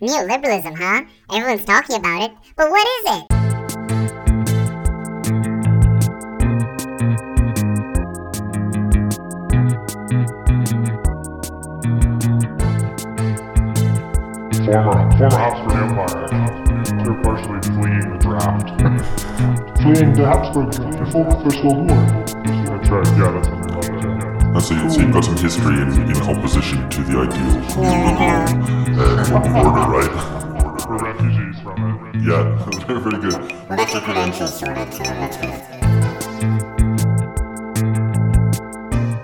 Neoliberalism, huh? Everyone's talking about it, but what is it? Former, former Habsburg Empire. They're partially fleeing the draft. fleeing the Habsburgs before the First World War. That's right, yeah, that's And so, you, so you've got some history in, in opposition to the ideals of uh, border, right? We're refugees from it. Yeah, very, very good. Well, your credentials, sort of, so.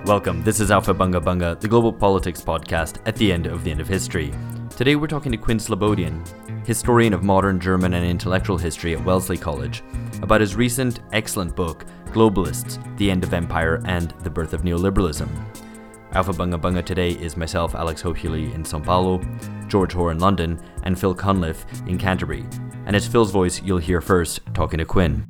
Welcome, this is Aufhebunga Bunga, the global politics podcast at the end of the end of history. Today we're talking to Quinn Slobodian, historian of modern German and intellectual history at Wellesley College, about his recent excellent book, Globalists The End of Empire and the Birth of Neoliberalism. Aufhebunga Bunga today is myself, Alex Hochuli in Sao Paulo, George Hoare in London, and Phil Cunliffe in Canterbury. And it's Phil's voice you'll hear first talking to Quinn.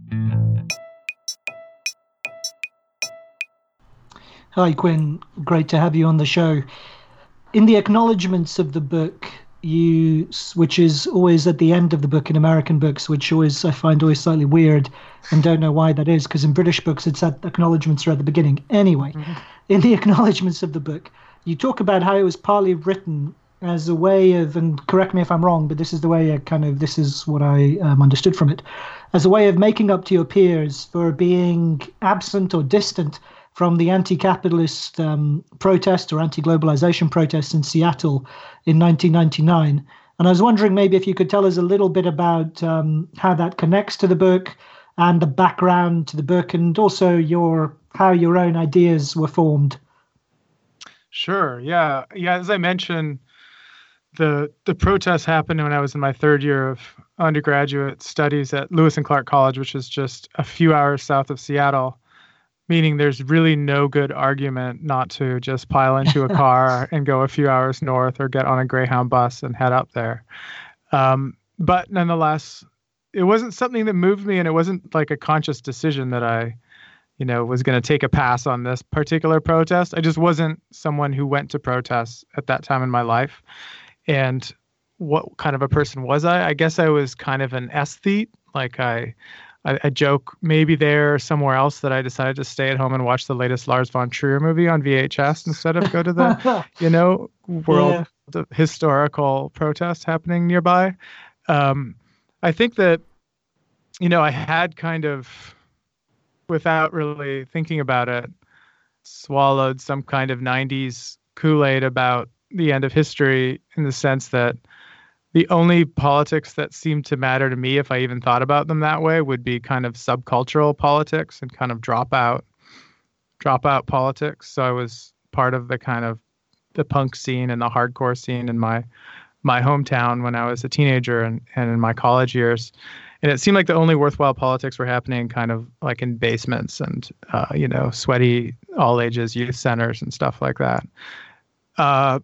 Hi, Quinn. Great to have you on the show. In the acknowledgements of the book, you, which is always at the end of the book in American books, which always I find always slightly weird, and don't know why that is, because in British books it's at acknowledgements are at the beginning. Anyway, mm-hmm. in the acknowledgements of the book, you talk about how it was partly written as a way of, and correct me if I'm wrong, but this is the way I kind of, this is what I um, understood from it, as a way of making up to your peers for being absent or distant from the anti-capitalist um, protest or anti-globalization protests in Seattle in 1999. And I was wondering maybe if you could tell us a little bit about um, how that connects to the book and the background to the book, and also your how your own ideas were formed. Sure. Yeah. Yeah. As I mentioned, the the protests happened when I was in my third year of undergraduate studies at Lewis and Clark College, which is just a few hours south of Seattle meaning there's really no good argument not to just pile into a car and go a few hours north or get on a Greyhound bus and head up there. Um, but nonetheless, it wasn't something that moved me, and it wasn't like a conscious decision that I, you know, was going to take a pass on this particular protest. I just wasn't someone who went to protests at that time in my life. And what kind of a person was I? I guess I was kind of an aesthete. Like I, a, a, joke maybe there somewhere else that I decided to stay at home and watch the latest Lars von Trier movie on VHS instead of go to the, you know, world yeah. the historical protest happening nearby. Um, I think that, you know, I had kind of, without really thinking about it, swallowed some kind of 90s Kool Aid about the end of history in the sense that the only politics that seemed to matter to me, if I even thought about them that way, would be kind of subcultural politics and kind of dropout, dropout politics. So I was part of the kind of the punk scene and the hardcore scene in my my hometown when I was a teenager and, and in my college years. And it seemed like the only worthwhile politics were happening kind of like in basements and, uh, you know, sweaty all ages youth centers and stuff like that. Uh,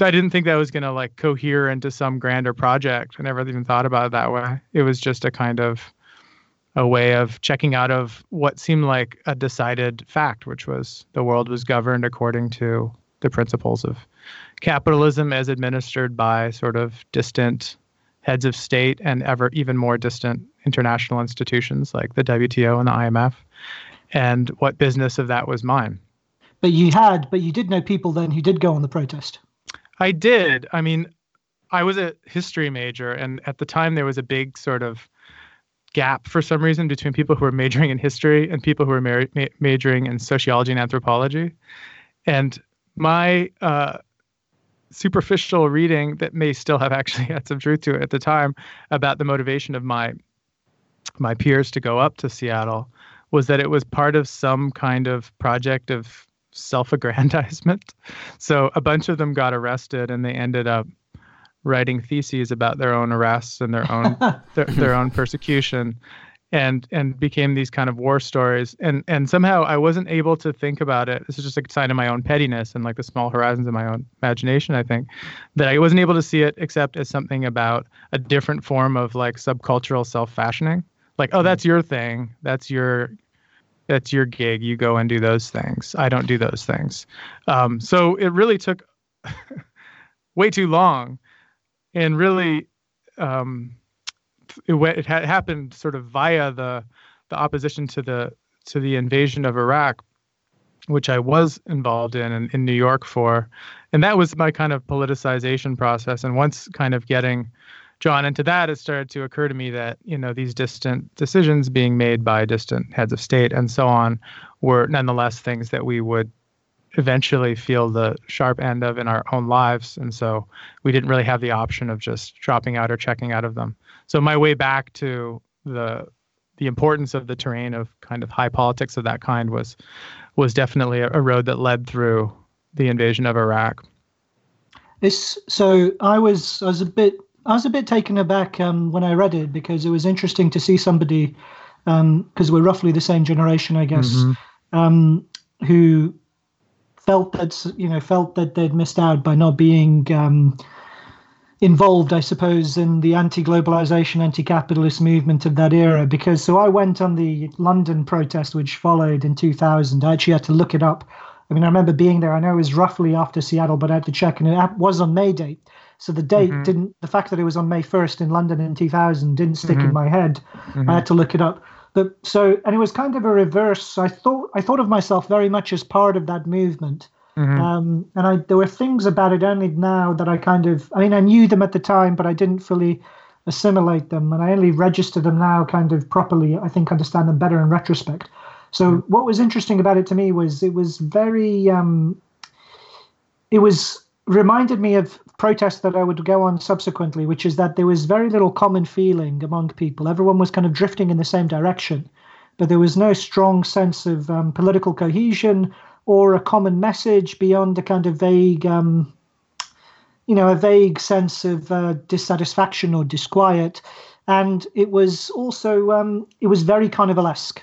I didn't think that was going to like cohere into some grander project. I never even thought about it that way. It was just a kind of a way of checking out of what seemed like a decided fact, which was the world was governed according to the principles of capitalism as administered by sort of distant heads of state and ever even more distant international institutions like the WTO and the IMF. And what business of that was mine. But you had, but you did know people then who did go on the protest. I did. I mean, I was a history major, and at the time there was a big sort of gap for some reason between people who were majoring in history and people who were ma- ma- majoring in sociology and anthropology. And my uh, superficial reading that may still have actually had some truth to it at the time about the motivation of my my peers to go up to Seattle was that it was part of some kind of project of self-aggrandizement. So a bunch of them got arrested, and they ended up writing theses about their own arrests and their own their, their own persecution and and became these kind of war stories. And and somehow I wasn't able to think about it. This is just a sign of my own pettiness and like the small horizons of my own imagination I think that I wasn't able to see it except as something about a different form of like subcultural self-fashioning. Like oh mm-hmm. that's your thing. That's your that's your gig. You go and do those things. I don't do those things. Um, so it really took way too long and really, um, it, it happened sort of via the the opposition to the to the invasion of Iraq, which I was involved in, in in New York for, and that was my kind of politicization process. And once kind of getting drawn into that, it started to occur to me that you know these distant decisions being made by distant heads of state and so on were nonetheless things that we would eventually feel the sharp end of in our own lives, and so we didn't really have the option of just dropping out or checking out of them. So my way back to the the importance of the terrain of kind of high politics of that kind was was definitely a, a road that led through the invasion of Iraq. This so I was I was a bit I was a bit taken aback um, when I read it because it was interesting to see somebody because um, we're roughly the same generation, I guess, mm-hmm. um, who felt that you know felt that they'd missed out by not being um, involved, I suppose, in the anti-globalization, anti-capitalist movement of that era. Because so I went on the London protest, which followed in 2000. I actually had to look it up. I mean, I remember being there. I know it was roughly after Seattle, but I had to check, and it was on May Day. So the date mm-hmm. didn't, the fact that it was on May 1st in London in 2000 didn't stick mm-hmm. in my head. Mm-hmm. I had to look it up. But so, and it was kind of a reverse. I thought, I thought of myself very much as part of that movement. Mm-hmm. Um, and I, there were things about it only now that I kind of, I mean, I knew them at the time, but I didn't fully assimilate them. And I only register them now kind of properly. I think understand them better in retrospect. So mm-hmm. what was interesting about it to me was it was very, um, it was reminded me of protests that I would go on subsequently, which is that there was very little common feeling among people. Everyone was kind of drifting in the same direction, but there was no strong sense of um, political cohesion or a common message beyond a kind of vague, um, you know, a vague sense of uh, dissatisfaction or disquiet. And it was also um, it was very carnivalesque,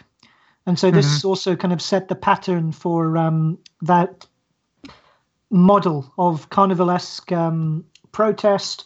and so this mm-hmm. also kind of set the pattern for um, that model of carnivalesque um, protest.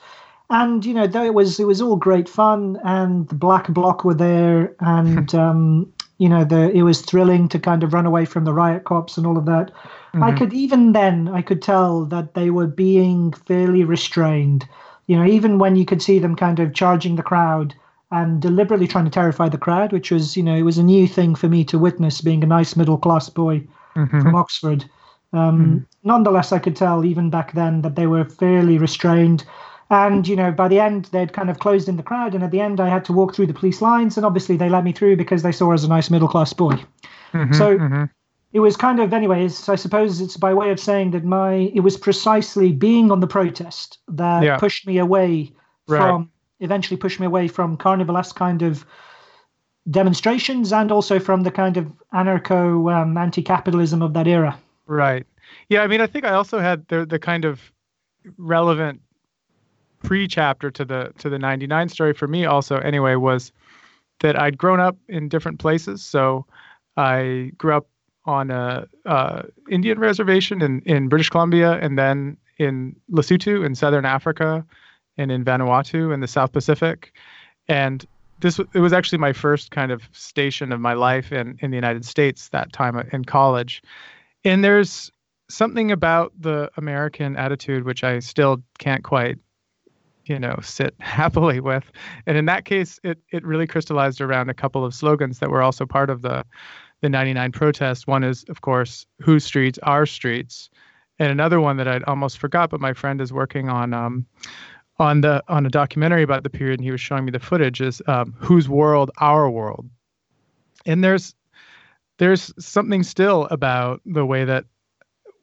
And you know, though it was it was all great fun, and the Black Bloc were there, and um, you know, the it was thrilling to kind of run away from the riot cops and all of that. Mm-hmm. I could even then I could tell that they were being fairly restrained. You know, even when you could see them kind of charging the crowd and deliberately trying to terrify the crowd, which was, you know, it was a new thing for me to witness being a nice middle class boy mm-hmm. from Oxford. Um, mm. Nonetheless, I could tell even back then that they were fairly restrained. And, you know, by the end, they'd kind of closed in the crowd. And at the end, I had to walk through the police lines. And obviously, they let me through because they saw as a nice middle class boy. Mm-hmm, so mm-hmm. it was kind of, anyways, I suppose it's by way of saying that my, it was precisely being on the protest that yeah. pushed me away right. from, eventually pushed me away from carnivalesque kind of demonstrations and also from the kind of anarcho um, anti capitalism of that era. Right. Yeah. I mean, I think I also had the the kind of relevant pre-chapter to the to the 99 story for me also anyway was that I'd grown up in different places. So I grew up on a, a Indian reservation in, in British Columbia and then in Lesotho in southern Africa and in Vanuatu in the South Pacific. And this it was actually my first kind of station of my life in, in the United States that time in college. And there's something about the American attitude which I still can't quite, you know, sit happily with. And in that case, it it really crystallized around a couple of slogans that were also part of the the 99 protest. One is, of course, whose streets, our streets. And another one that I'd almost forgot, but my friend is working on um, on the on a documentary about the period, and he was showing me the footage. Is um, whose world, our world. And there's there's something still about the way that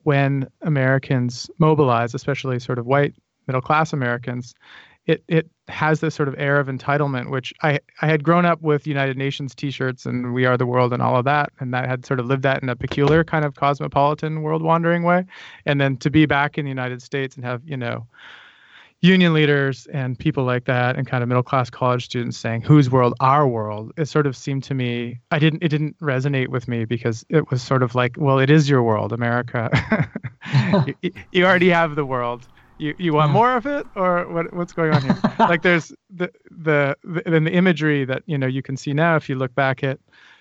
when Americans mobilize, especially sort of white middle class Americans, it it has this sort of air of entitlement, which I I had grown up with United Nations T-shirts and We Are the World and all of that, and that had sort of lived that in a peculiar kind of cosmopolitan world wandering way, and then to be back in the United States and have you know union leaders and people like that and kind of middle class college students saying whose world? Our world? It sort of seemed to me i didn't it didn't resonate with me because it was sort of like well it is your world america. You, you, already have the world. You you want more of it or what what's going on here? Like there's the, the the then the imagery that you know you can see now if you look back at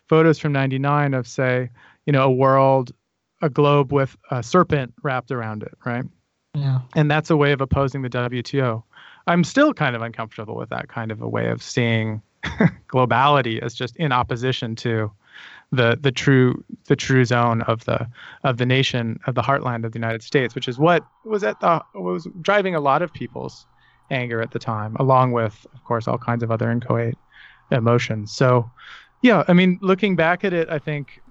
photos from 99 of say you know a world a globe with a serpent wrapped around it right yeah. And that's a way of opposing the WTO. I'm still kind of uncomfortable with that kind of a way of seeing globality as just in opposition to the the true the true zone of the of the nation of the heartland of the United States, which is what was at the was driving a lot of people's anger at the time, along with of course all kinds of other inchoate emotions. So, yeah, I mean, looking back at it, I think,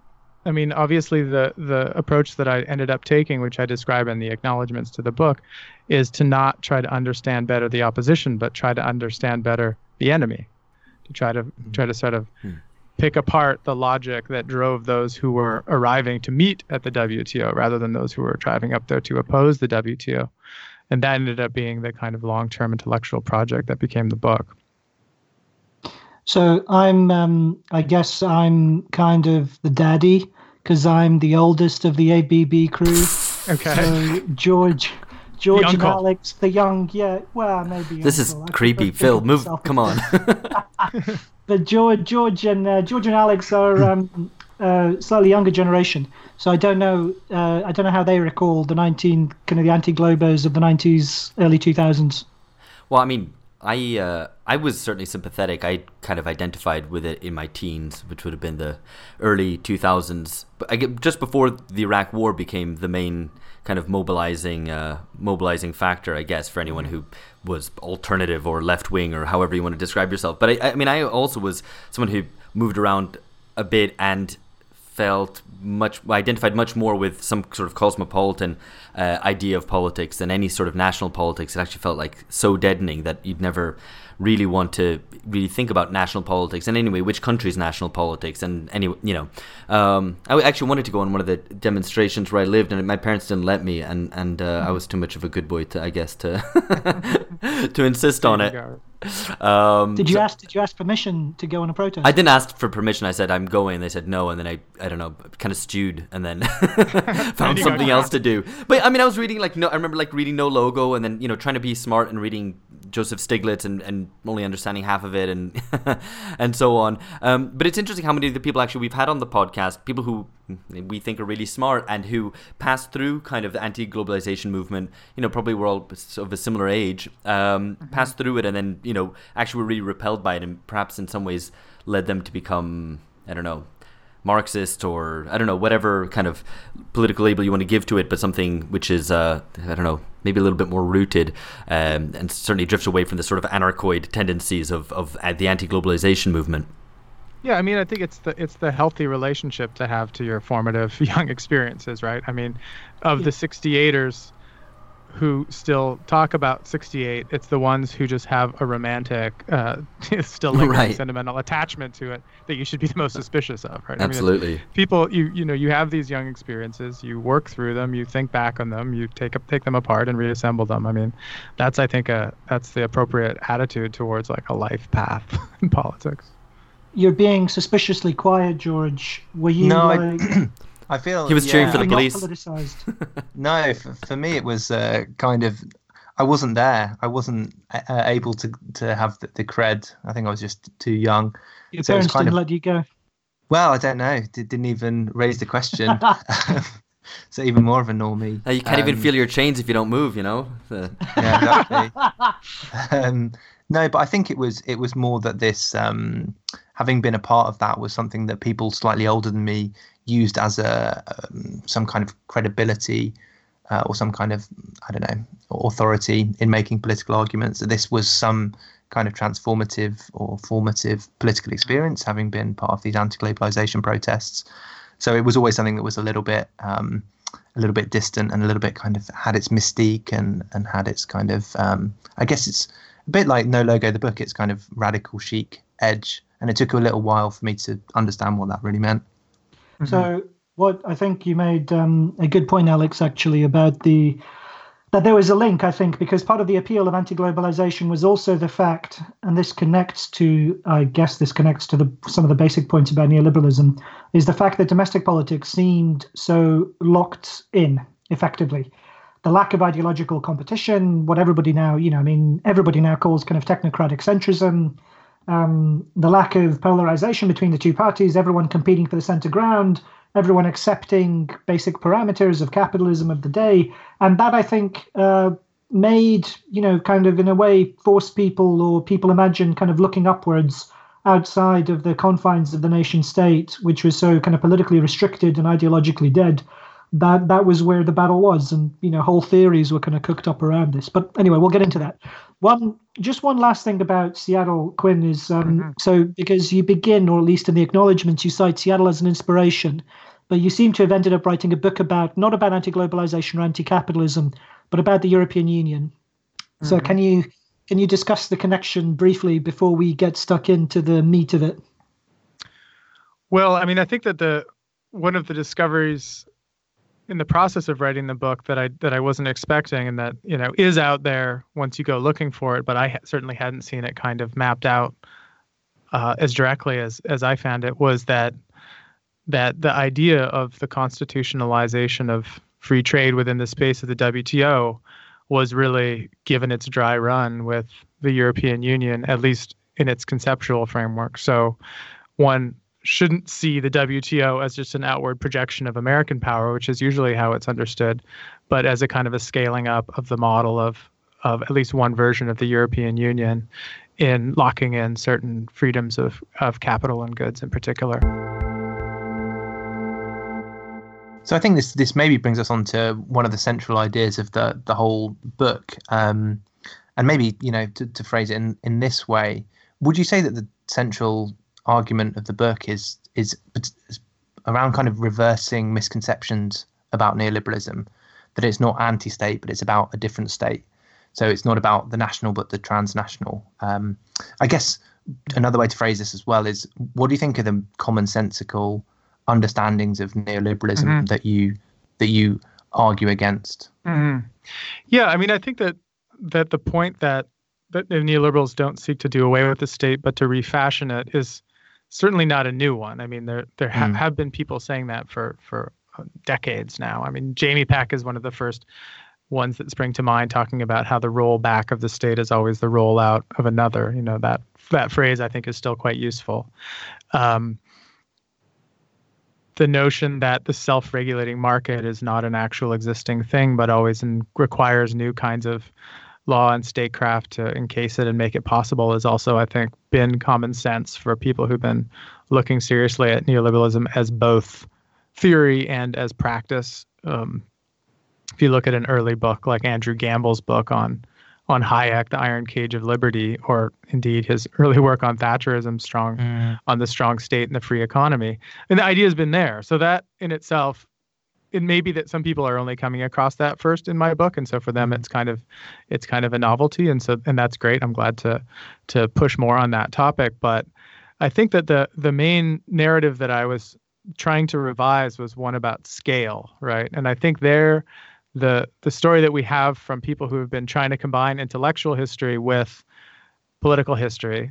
I mean, obviously the the approach that I ended up taking, which I describe in the acknowledgments to the book, is to not try to understand better the opposition, but try to understand better the enemy, to try to mm-hmm. try to sort of. Mm pick apart the logic that drove those who were arriving to meet at the WTO rather than those who were driving up there to oppose the WTO. And that ended up being the kind of long term intellectual project that became the book. So I'm, um, I guess I'm kind of the daddy because I'm the oldest of the ABB crew. Okay. So George, George and Alex, the young, yeah, well, maybe. This uncle. is creepy. Phil, move. Come on. but George, George and uh, George and Alex are um, uh, slightly younger generation, so I don't know. Uh, I don't know how they recall the nineteen kind of the anti-globos of the nineties, early two thousands. Well, I mean, I uh, I was certainly sympathetic. I kind of identified with it in my teens, which would have been the early two thousands, but I get, just before the Iraq War became the main kind of mobilizing uh, mobilizing factor, I guess, for anyone who was alternative or left wing or however you want to describe yourself. But I, I mean, I also was someone who moved around a bit and felt much identified much more with some sort of cosmopolitan uh, idea of politics than any sort of national politics. It actually felt like so deadening that you'd never really want to really think about national politics and anyway which country's national politics and anyway you know um, I actually wanted to go on one of the demonstrations where I lived and my parents didn't let me and and uh, I was too much of a good boy to I guess to to insist on it um, did you so, ask? Did you ask permission to go on a protest? I didn't ask for permission. I said I'm going. They said no, and then I, I don't know, kind of stewed, and then found something else to do. But I mean, I was reading like no. I remember like reading No Logo, and then you know trying to be smart and reading Joseph Stiglitz and, and only understanding half of it, and and so on. Um, but it's interesting how many of the people actually we've had on the podcast, people who we think are really smart and who passed through kind of the anti-globalization movement. You know, probably we're all of a similar age. Um, mm-hmm. Passed through it, and then you know actually were really repelled by it, and perhaps in some ways led them to become I don't know Marxist or I don't know whatever kind of political label you want to give to it, but something which is uh, I don't know maybe a little bit more rooted um, and certainly drifts away from the sort of anarchoid tendencies of of uh, the anti-globalization movement. Yeah, I mean, I think it's the it's the healthy relationship to have to your formative young experiences, right? I mean, of the 68ers who still talk about 68, it's the ones who just have a romantic, uh, still like right. sentimental attachment to it that you should be the most suspicious of, right? Absolutely. I mean, people, you you know, you have these young experiences, you work through them, you think back on them, you take up take them apart and reassemble them. I mean, that's I think a that's the appropriate attitude towards like a life path in politics you're being suspiciously quiet, George. Were you? No, like... I, I, feel he was yeah, cheering for the police. no, for, for, me it was uh, kind of. I wasn't there. I wasn't uh, able to to have the, the, cred. I think I was just too young. Your so parents didn't of, let you go. Well, I don't know. D- didn't even raise the question. so even more of a normie. you can't um, even feel your chains if you don't move. You know. yeah, exactly. um, no, but I think it was it was more that this um, having been a part of that was something that people slightly older than me used as a um, some kind of credibility uh, or some kind of I don't know authority in making political arguments. That this was some kind of transformative or formative political experience, having been part of these anti-globalization protests. So it was always something that was a little bit um, a little bit distant and a little bit kind of had its mystique and and had its kind of um, I guess it's a bit like No Logo, the book. It's kind of radical chic edge, and it took a little while for me to understand what that really meant. Mm-hmm. So, what I think you made um, a good point, Alex, actually about the that there was a link. I think because part of the appeal of anti-globalization was also the fact, and this connects to, I guess, this connects to the some of the basic points about neoliberalism, is the fact that domestic politics seemed so locked in effectively the lack of ideological competition, what everybody now, you know, I mean, everybody now calls kind of technocratic centrism, um, the lack of polarization between the two parties, everyone competing for the center ground, everyone accepting basic parameters of capitalism of the day. And that, I think, uh, made, you know, kind of in a way forced people or people imagine kind of looking upwards outside of the confines of the nation state, which was so kind of politically restricted and ideologically dead. That that was where the battle was, and you know, whole theories were kind of cooked up around this. But anyway, we'll get into that. One, just one last thing about Seattle, Quinn, is um, mm-hmm. so because you begin, or at least in the acknowledgements, you cite Seattle as an inspiration, but you seem to have ended up writing a book about not about anti-globalization or anti-capitalism, but about the European Union. Mm-hmm. So can you can you discuss the connection briefly before we get stuck into the meat of it? Well, I mean, I think that the one of the discoveries in the process of writing the book that I that I wasn't expecting and that you know is out there once you go looking for it, but I ha- certainly hadn't seen it kind of mapped out uh, as directly as as I found it was that that the idea of the constitutionalization of free trade within the space of the WTO was really given its dry run with the European Union, at least in its conceptual framework. So one shouldn't see the WTO as just an outward projection of American power, which is usually how it's understood, but as a kind of a scaling up of the model of of at least one version of the European Union in locking in certain freedoms of, of capital and goods in particular. So I think this this maybe brings us on to one of the central ideas of the the whole book, um, and maybe you know to, to phrase it in in this way, would you say that the central argument of the book is is around kind of reversing misconceptions about neoliberalism, that it's not anti-state, but it's about a different state. So it's not about the national, but the transnational. Um, I guess another way to phrase this as well is, what do you think are the commonsensical understandings of neoliberalism mm-hmm. that you that you argue against. Mm-hmm. Yeah, I mean, I think that that the point that that neoliberals don't seek to do away with the state, but to refashion it, is certainly not a new one. I mean, there there ha- mm. have been people saying that for for uh, decades now. I mean, Jamie Peck is one of the first ones that spring to mind, talking about how the rollback of the state is always the rollout of another. You know that that phrase I think is still quite useful. Um, the notion that the self-regulating market is not an actual existing thing, but always in, requires new kinds of law and statecraft to encase it and make it possible is also, I think, been common sense for people who've been looking seriously at neoliberalism as both theory and as practice. Um, if you look at an early book like Andrew Gamble's book on on Hayek, The Iron Cage of Liberty, or indeed his early work on Thatcherism, strong mm. on the strong state and the free economy. And the idea has been there. So that in itself, it may be that some people are only coming across that first in my book, and so for them mm-hmm. it's kind of it's kind of a novelty, and so and that's great. I'm glad to to push more on that topic. But I think that the the main narrative that I was trying to revise was one about scale, right? And I think there the the story that we have from people who have been trying to combine intellectual history with political history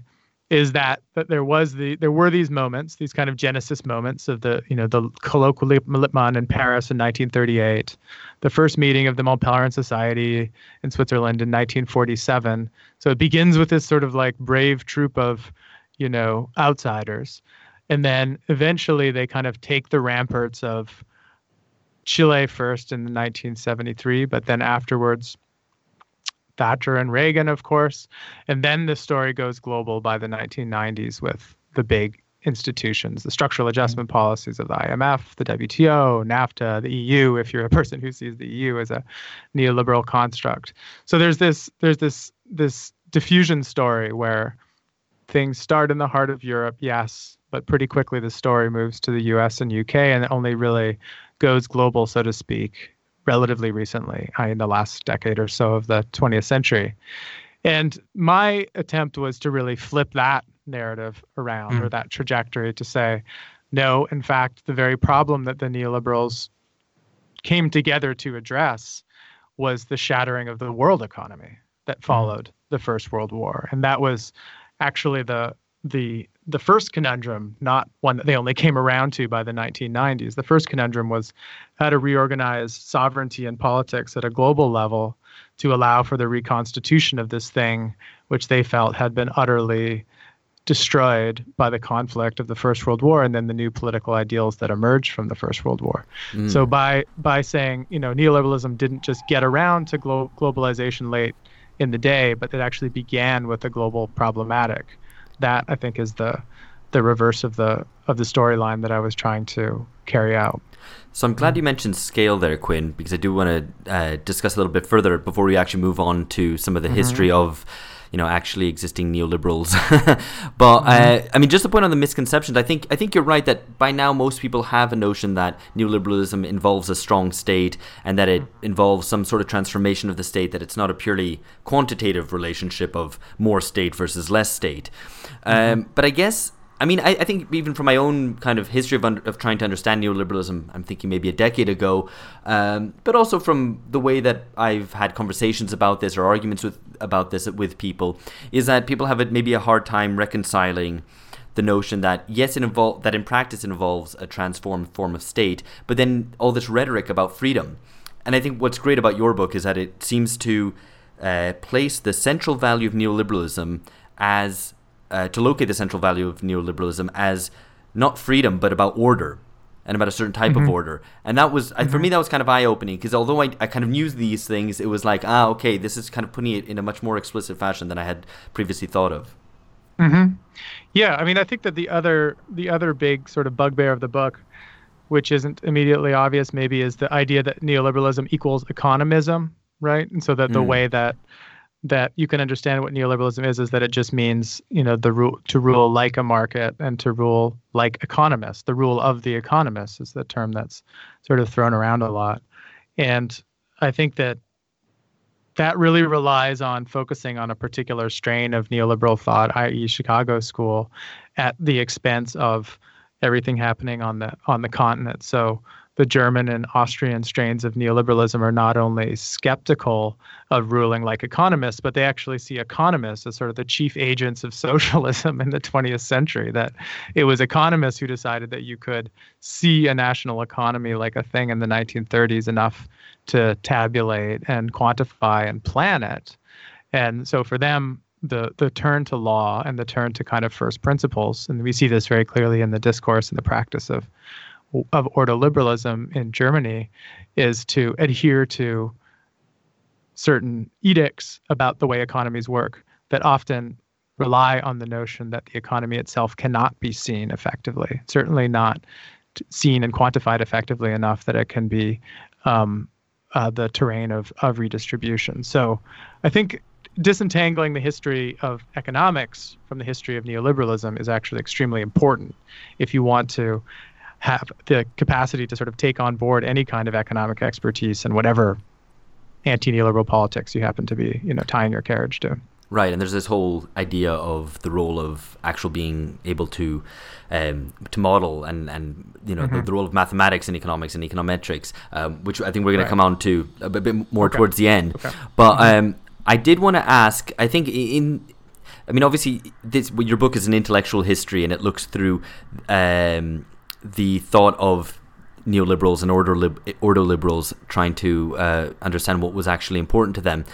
is that that there was the there were these moments, these kind of genesis moments of the you know the colloque Lippmann in Paris in 1938, the first meeting of the Mont Pelerin Society in Switzerland in 1947. So it begins with this sort of like brave troop of you know outsiders, and then eventually they kind of take the ramparts of Chile first in 1973, but then afterwards, Thatcher and Reagan, of course. And then the story goes global by the 1990s with the big institutions, the structural adjustment policies of the IMF, the WTO, NAFTA, the EU, if you're a person who sees the EU as a neoliberal construct. So there's this there's this this diffusion story where things start in the heart of Europe, yes, but pretty quickly the story moves to the US and UK and it only really goes global, so to speak, relatively recently, in the last decade or so of the 20th century. And my attempt was to really flip that narrative around mm. or that trajectory to say, no, in fact, the very problem that the neoliberals came together to address was the shattering of the world economy that mm. followed the First World War. And that was actually the the the first conundrum, not one that they only came around to by the 1990s. The first conundrum was how to reorganize sovereignty and politics at a global level to allow for the reconstitution of this thing, which they felt had been utterly destroyed by the conflict of the First World War and then the new political ideals that emerged from the First World War. Mm. So by by saying you know neoliberalism didn't just get around to glo- globalization late in the day, but it actually began with a global problematic. That I think is the the reverse of the of the storyline that I was trying to carry out. So I'm glad you mentioned scale there, Quinn, because I do want to uh, discuss a little bit further before we actually move on to some of the mm-hmm. history of you know actually existing neoliberals. but mm-hmm. uh, I mean, just to point on the misconceptions, I think I think you're right that by now most people have a notion that neoliberalism involves a strong state and that it involves some sort of transformation of the state. That it's not a purely quantitative relationship of more state versus less state. Mm-hmm. Um, but I guess I mean, I, I, think even from my own kind of history of, under, of trying to understand neoliberalism, I'm thinking maybe a decade ago, um, but also from the way that I've had conversations about this or arguments with about this with people, is that people have a, maybe a hard time reconciling the notion that yes, it involve that in practice it involves a transformed form of state, but then all this rhetoric about freedom. And I think what's great about your book is that it seems to uh, place the central value of neoliberalism as uh, to locate the central value of neoliberalism as not freedom but about order and about a certain type mm-hmm. of order. And that was, mm-hmm. for me, that was kind of eye opening because although I, I kind of knew these things, it was like, ah, okay, this is kind of putting it in a much more explicit fashion than I had previously thought of. Mm-hmm. Yeah, I mean, I think that the other the other big sort of bugbear of the book, which isn't immediately obvious, maybe, is the idea that neoliberalism equals economism, right? And so that the mm. way that that you can understand what neoliberalism is is that it just means you know the rule to rule like a market and to rule like economists. The rule of the economists is the term that's sort of thrown around a lot. And i think that that really relies on focusing on a particular strain of neoliberal thought i.e. chicago school at the expense of everything happening on the on the continent. So the German and Austrian strains of neoliberalism are not only skeptical of ruling like economists, but they actually see economists as sort of the chief agents of socialism in the 20th century. That it was economists who decided that you could see a national economy like a thing in the 1930s enough to tabulate and quantify and plan it. And so for them, the the turn to law and the turn to kind of first principles, and we see this very clearly in the discourse and the practice of of ordoliberalism in Germany is to adhere to certain edicts about the way economies work that often rely on the notion that the economy itself cannot be seen effectively, certainly not seen and quantified effectively enough that it can be um, uh, the terrain of, of redistribution. So I think disentangling the history of economics from the history of neoliberalism is actually extremely important if you want to have the capacity to sort of take on board any kind of economic expertise and whatever anti-neoliberal politics you happen to be, you know, tying your carriage to. Right, and there's this whole idea of the role of actual being able to um, to model and and you know mm-hmm. the, the, role of mathematics and economics and econometrics, um, which I think we're going right. to come on to a bit more okay. towards the end. Okay. But um, I did want to ask. I think in I mean, obviously, this your book is an intellectual history, and it looks through um, the thought of neoliberals and order lib- ordoliberals trying to uh, understand what was actually important to them.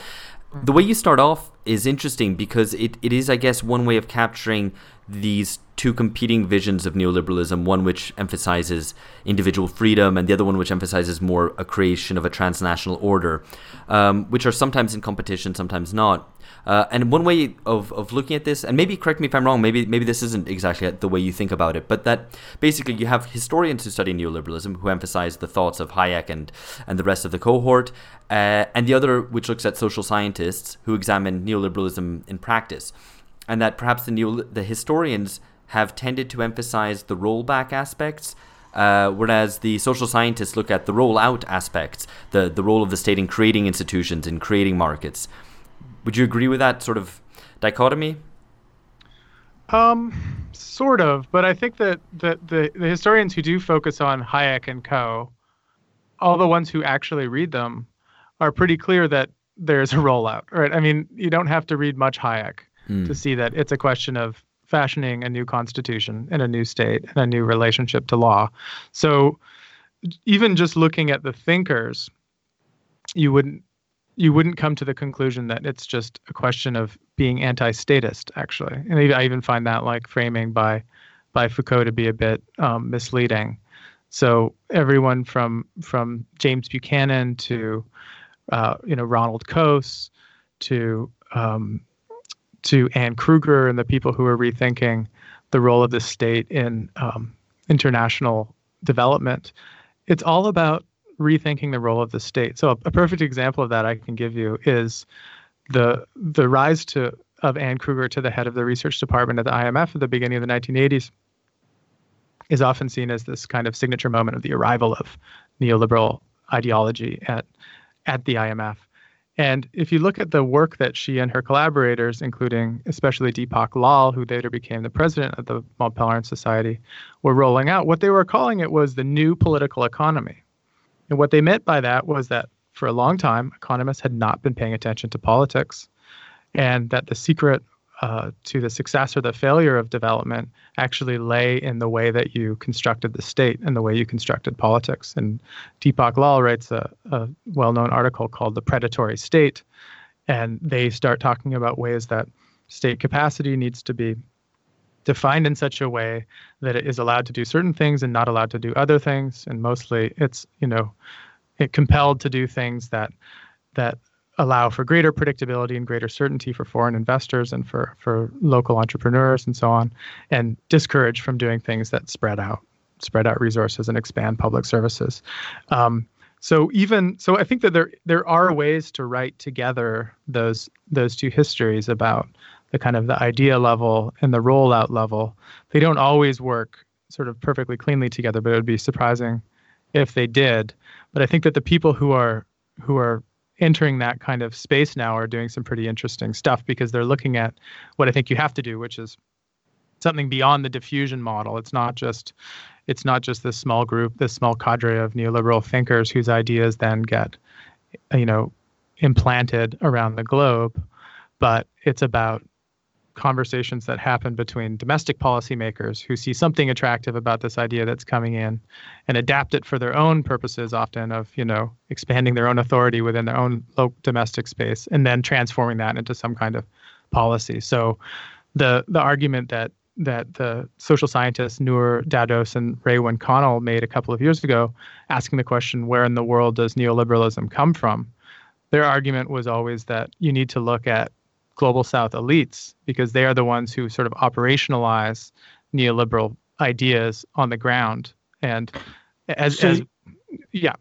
The way you start off is interesting because it, it is, I guess, one way of capturing these two competing visions of neoliberalism one which emphasizes individual freedom, and the other one which emphasizes more a creation of a transnational order, um, which are sometimes in competition, sometimes not. Uh, and one way of, of looking at this, and maybe correct me if I'm wrong, maybe maybe this isn't exactly the way you think about it, but that basically you have historians who study neoliberalism who emphasize the thoughts of Hayek and and the rest of the cohort, uh, and the other which looks at social scientists who examine neoliberalism in practice, and that perhaps the neo, the historians have tended to emphasize the rollback aspects. Uh, whereas the social scientists look at the rollout aspects, the, the role of the state in creating institutions and creating markets. Would you agree with that sort of dichotomy? Um, sort of, but I think that, that the, the historians who do focus on Hayek and Co., all the ones who actually read them, are pretty clear that there's a rollout, right? I mean, you don't have to read much Hayek mm. to see that it's a question of fashioning a new constitution and a new state and a new relationship to law. So even just looking at the thinkers, you wouldn't you wouldn't come to the conclusion that it's just a question of being anti-statist, actually. And I even find that like framing by by Foucault to be a bit um, misleading. So everyone from from James Buchanan to uh, you know Ronald Coase to um, to Anne Krueger and the people who are rethinking the role of the state in um, international development. It's all about rethinking the role of the state. So a, a, perfect example of that I can give you is the the rise to of Anne Kruger to the head of the research department at the IMF at the beginning of the 1980s is often seen as this kind of signature moment of the arrival of neoliberal ideology at at the IMF. And if you look at the work that she and her collaborators, including especially Deepak Lal, who later became the president of the Mont Pelerin Society, were rolling out, what they were calling it was the new political economy. And what they meant by that was that for a long time, economists had not been paying attention to politics, and that the secret uh, to the success or the failure of development actually lay in the way that you constructed the state and the way you constructed politics. And Deepak Lal writes a, a well known article called The Predatory State. And they start talking about ways that state capacity needs to be defined in such a way that it is allowed to do certain things and not allowed to do other things. And mostly it's, you know, it compelled to do things that that allow for greater predictability and greater certainty for foreign investors and for, for local entrepreneurs and so on, and discourage from doing things that spread out spread out resources and expand public services. Um, so even so, I think that there there are ways to write together those those two histories about the kind of the idea level and the rollout level. They don't always work sort of perfectly cleanly together, but it would be surprising if they did. But I think that the people who are who are entering that kind of space now are doing some pretty interesting stuff because they're looking at what I think you have to do, which is something beyond the diffusion model. It's not just it's not just this small group, this small cadre of neoliberal thinkers whose ideas then get you know implanted around the globe, but it's about conversations that happen between domestic policymakers who see something attractive about this idea that's coming in and adapt it for their own purposes often of you know expanding their own authority within their own domestic space and then transforming that into some kind of policy so the the argument that that the social scientists Nour Dados and Raewyn Connell made a couple of years ago, asking the question, where in the world does neoliberalism come from? Their argument was always that you need to look at global south elites because they are the ones who sort of operationalize neoliberal ideas on the ground and as, so, as yeah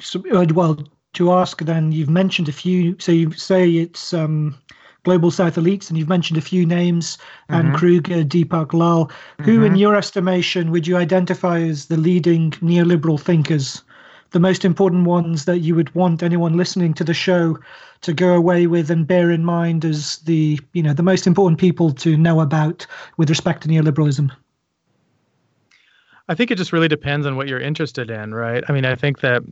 so, uh, well to ask then you've mentioned a few so you say it's um, global south elites and you've mentioned a few names and mm-hmm. krueger deepak lal mm-hmm. who in your estimation would you identify as the leading neoliberal thinkers the most important ones that you would want anyone listening to the show to go away with and bear in mind as the you know the most important people to know about with respect to neoliberalism? I think it just really depends on what you're interested in, right? I mean, I think that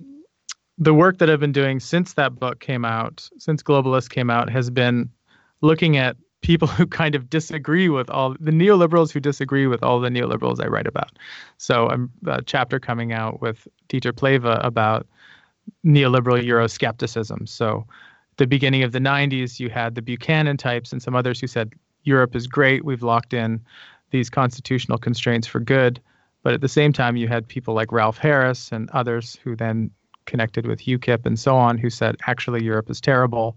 the work that I've been doing since that book came out, since Globalist came out, has been looking at people who kind of disagree with all the neoliberals who disagree with all the neoliberals I write about. So I'm a chapter coming out with Dieter Plehwe about neoliberal Euroscepticism. So the beginning of the 90s, you had the Buchanan types and some others who said Europe is great. We've locked in these constitutional constraints for good. But at the same time, you had people like Ralph Harris and others who then connected with UKIP and so on who said actually Europe is terrible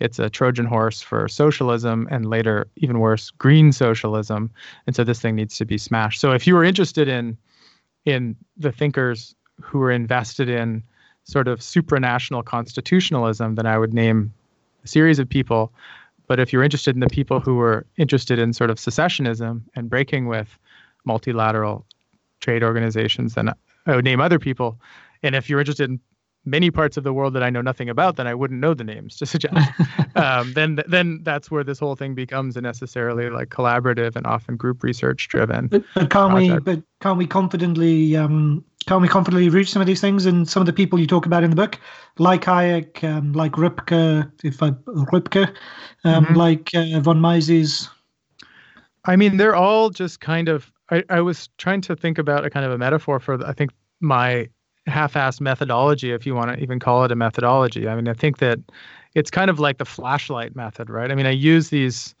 it's a Trojan horse for socialism and later, even worse, green socialism. And so this thing needs to be smashed. So if you were interested in in the thinkers who were invested in sort of supranational constitutionalism, then I would name a series of people. But if you're interested in the people who were interested in sort of secessionism and breaking with multilateral trade organizations, then I would name other people. And if you're interested in many parts of the world that I know nothing about, then I wouldn't know the names to suggest. um, then, then that's where this whole thing becomes a necessarily like collaborative and often group research driven. But, but can't project. we? But can't we confidently? Um, can't we confidently reach some of these things and some of the people you talk about in the book, like Hayek, um, like Rupke, if I Rupke, um, mm-hmm. like uh, von Mises? I mean, they're all just kind of. I, I was trying to think about a kind of a metaphor for. I think my half-assed methodology, if you want to even call it a methodology. I mean, I think that it's kind of like the flashlight method, right? I mean, I use these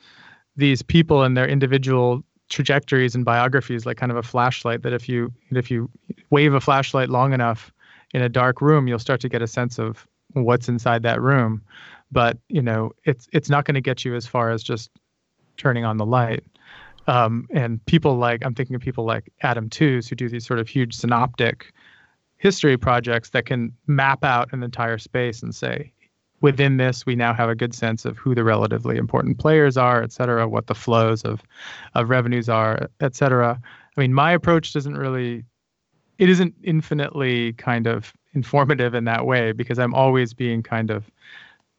these people and their individual trajectories and biographies like kind of a flashlight that if you if you wave a flashlight long enough in a dark room you'll start to get a sense of what's inside that room but you know it's it's not going to get you as far as just turning on the light um, and people like i'm thinking of people like adam tooze who do these sort of huge synoptic history projects that can map out an entire space and say within this, we now have a good sense of who the relatively important players are, et cetera, what the flows of, of revenues are, et cetera. I mean, my approach doesn't really, it isn't infinitely kind of informative in that way because I'm always being kind of,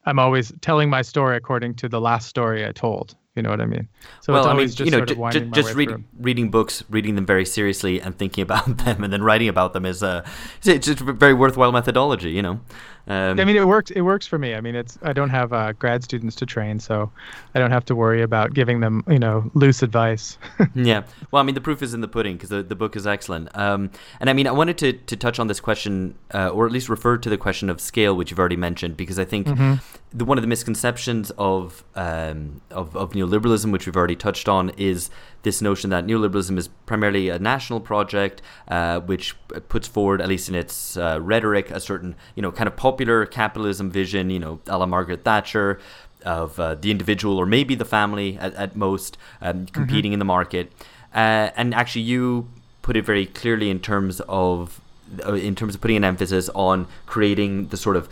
I'm always telling my story according to the last story I told. You know what I mean? So well, I mean, you know, j- j- just reading reading books, reading them very seriously, and thinking about them, and then writing about them is uh, a it's just a very worthwhile methodology. You know. Um, I mean, it works. It works for me. I mean, it's I don't have uh, grad students to train, so I don't have to worry about giving them, you know, loose advice. yeah. Well, I mean, the proof is in the pudding because the, the book is excellent. Um, and I mean, I wanted to to touch on this question, uh, or at least refer to the question of scale, which you've already mentioned, because I think mm-hmm. the one of the misconceptions of um, of of neoliberalism, which we've already touched on, is this notion that neoliberalism is primarily a national project, uh, which puts forward, at least in its uh, rhetoric, a certain you know kind of popular capitalism vision, you know, a la Margaret Thatcher, of uh, the individual or maybe the family at, at most um, mm-hmm. competing mm-hmm. in the market. Uh, and actually, you put it very clearly in terms of uh, in terms of putting an emphasis on creating the sort of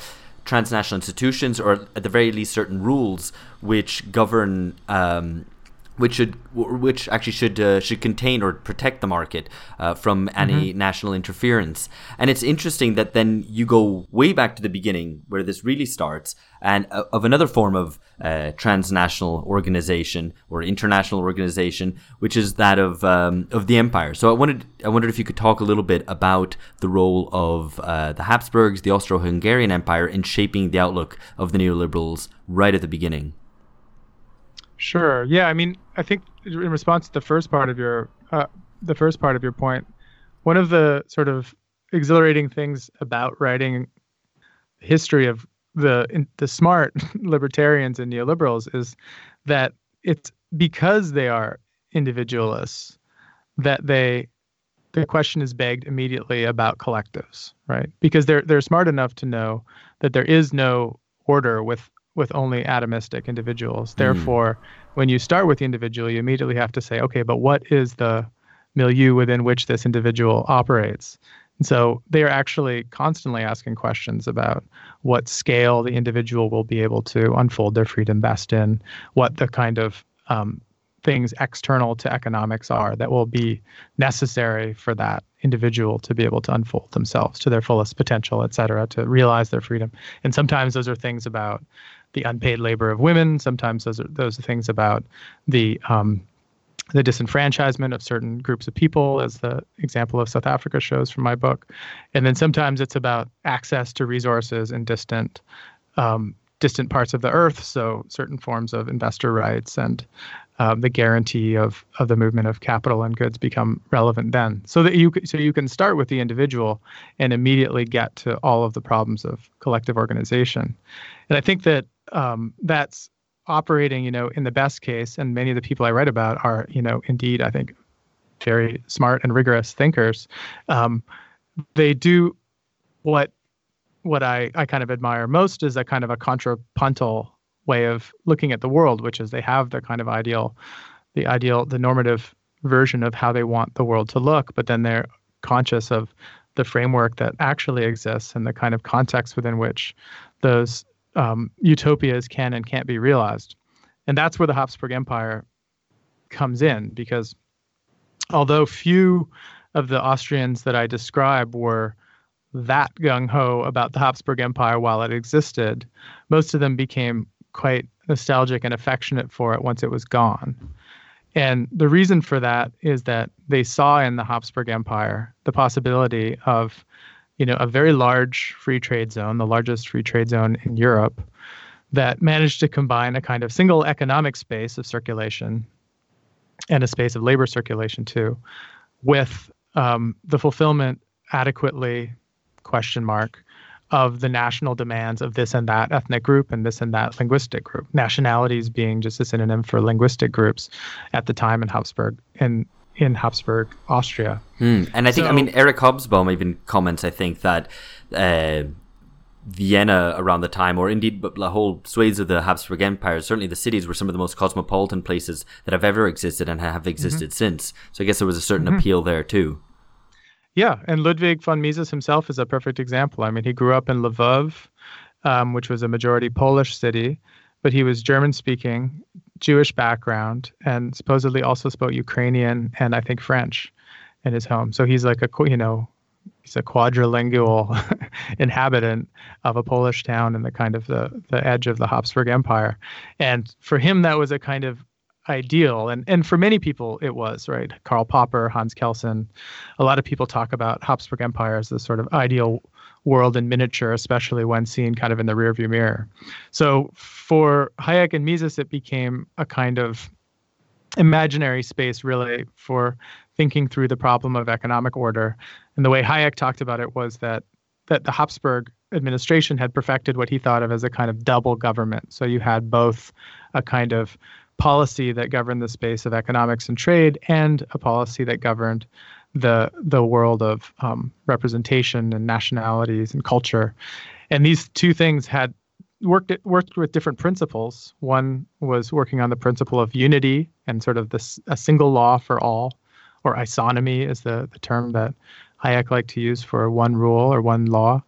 transnational institutions or at the very least certain rules which govern um, which should which actually should uh, should contain or protect the market uh, from any mm-hmm. national interference. And it's interesting that then you go way back to the beginning where this really starts, and uh, of another form of uh, transnational organization or international organization, which is that of um, of the empire. So I wanted I wondered if you could talk a little bit about the role of uh, the Habsburgs, the Austro-Hungarian Empire, in shaping the outlook of the neoliberals right at the beginning. Sure. Yeah. I mean, I think in response to the first part of your uh, the first part of your point, one of the sort of exhilarating things about writing history of the the smart libertarians and neoliberals is that it's because they are individualists that they the question is begged immediately about collectives, right? Because they're they're smart enough to know that there is no order with with only atomistic individuals. Mm. Therefore, when you start with the individual, you immediately have to say, okay, but what is the milieu within which this individual operates? And so they are actually constantly asking questions about what scale the individual will be able to unfold their freedom best in, what the kind of um, things external to economics are that will be necessary for that individual to be able to unfold themselves to their fullest potential, et cetera, to realize their freedom. And sometimes those are things about the unpaid labor of women. Sometimes those are those are things about the um, the disenfranchisement of certain groups of people, as the example of South Africa shows from my book. And then sometimes it's about access to resources in distant um, distant parts of the earth, so certain forms of investor rights and um, the guarantee of of the movement of capital and goods become relevant then. So that you so you can start with the individual and immediately get to all of the problems of collective organization. And I think that um, that's operating, you know, in the best case, and many of the people I write about are, you know, indeed, I think, very smart and rigorous thinkers. Um, they do what what I, I kind of admire most is a kind of a contrapuntal way of looking at the world, which is they have the kind of ideal, the ideal, the normative version of how they want the world to look, but then they're conscious of the framework that actually exists and the kind of context within which those um, utopias can and can't be realized. And that's where the Habsburg Empire comes in because although few of the Austrians that I describe were that gung ho about the Habsburg Empire while it existed, most of them became quite nostalgic and affectionate for it once it was gone. And the reason for that is that they saw in the Habsburg Empire the possibility of you know, a very large free trade zone, the largest free trade zone in Europe, that managed to combine a kind of single economic space of circulation and a space of labor circulation too, with um, the fulfillment adequately question mark of the national demands of this and that ethnic group and this and that linguistic group. Nationalities being just a synonym for linguistic groups at the time in Habsburg in in Habsburg, Austria. Mm. And I think, so, I mean, Eric Hobsbawm even comments, I think, that uh, Vienna around the time, or indeed the whole swathes of the Habsburg Empire, certainly the cities were some of the most cosmopolitan places that have ever existed and have existed mm-hmm. since. So I guess there was a certain mm-hmm. appeal there too. Yeah, and Ludwig von Mises himself is a perfect example. I mean, he grew up in Lvov, um, which was a majority Polish city, but he was German speaking, Jewish background, and supposedly also spoke Ukrainian and I think French in his home. So he's like a you know he's a quadrilingual inhabitant of a Polish town in the kind of the the edge of the Habsburg Empire, and for him that was a kind of ideal and and for many people it was right karl popper hans kelsen a lot of people talk about habsburg empire as the sort of ideal world in miniature, especially when seen kind of in the rearview mirror. So for Hayek and Mises, it became a kind of imaginary space, really, for thinking through the problem of economic order. And the way Hayek talked about it was that that the Habsburg administration had perfected what he thought of as a kind of double government. So you had both a kind of policy that governed the space of economics and trade and a policy that governed the the world of um, representation and nationalities and culture, and these two things had worked worked with different principles. One was working on the principle of unity and sort of this a single law for all, or isonomy is the the term that Hayek liked to use for one rule or one law.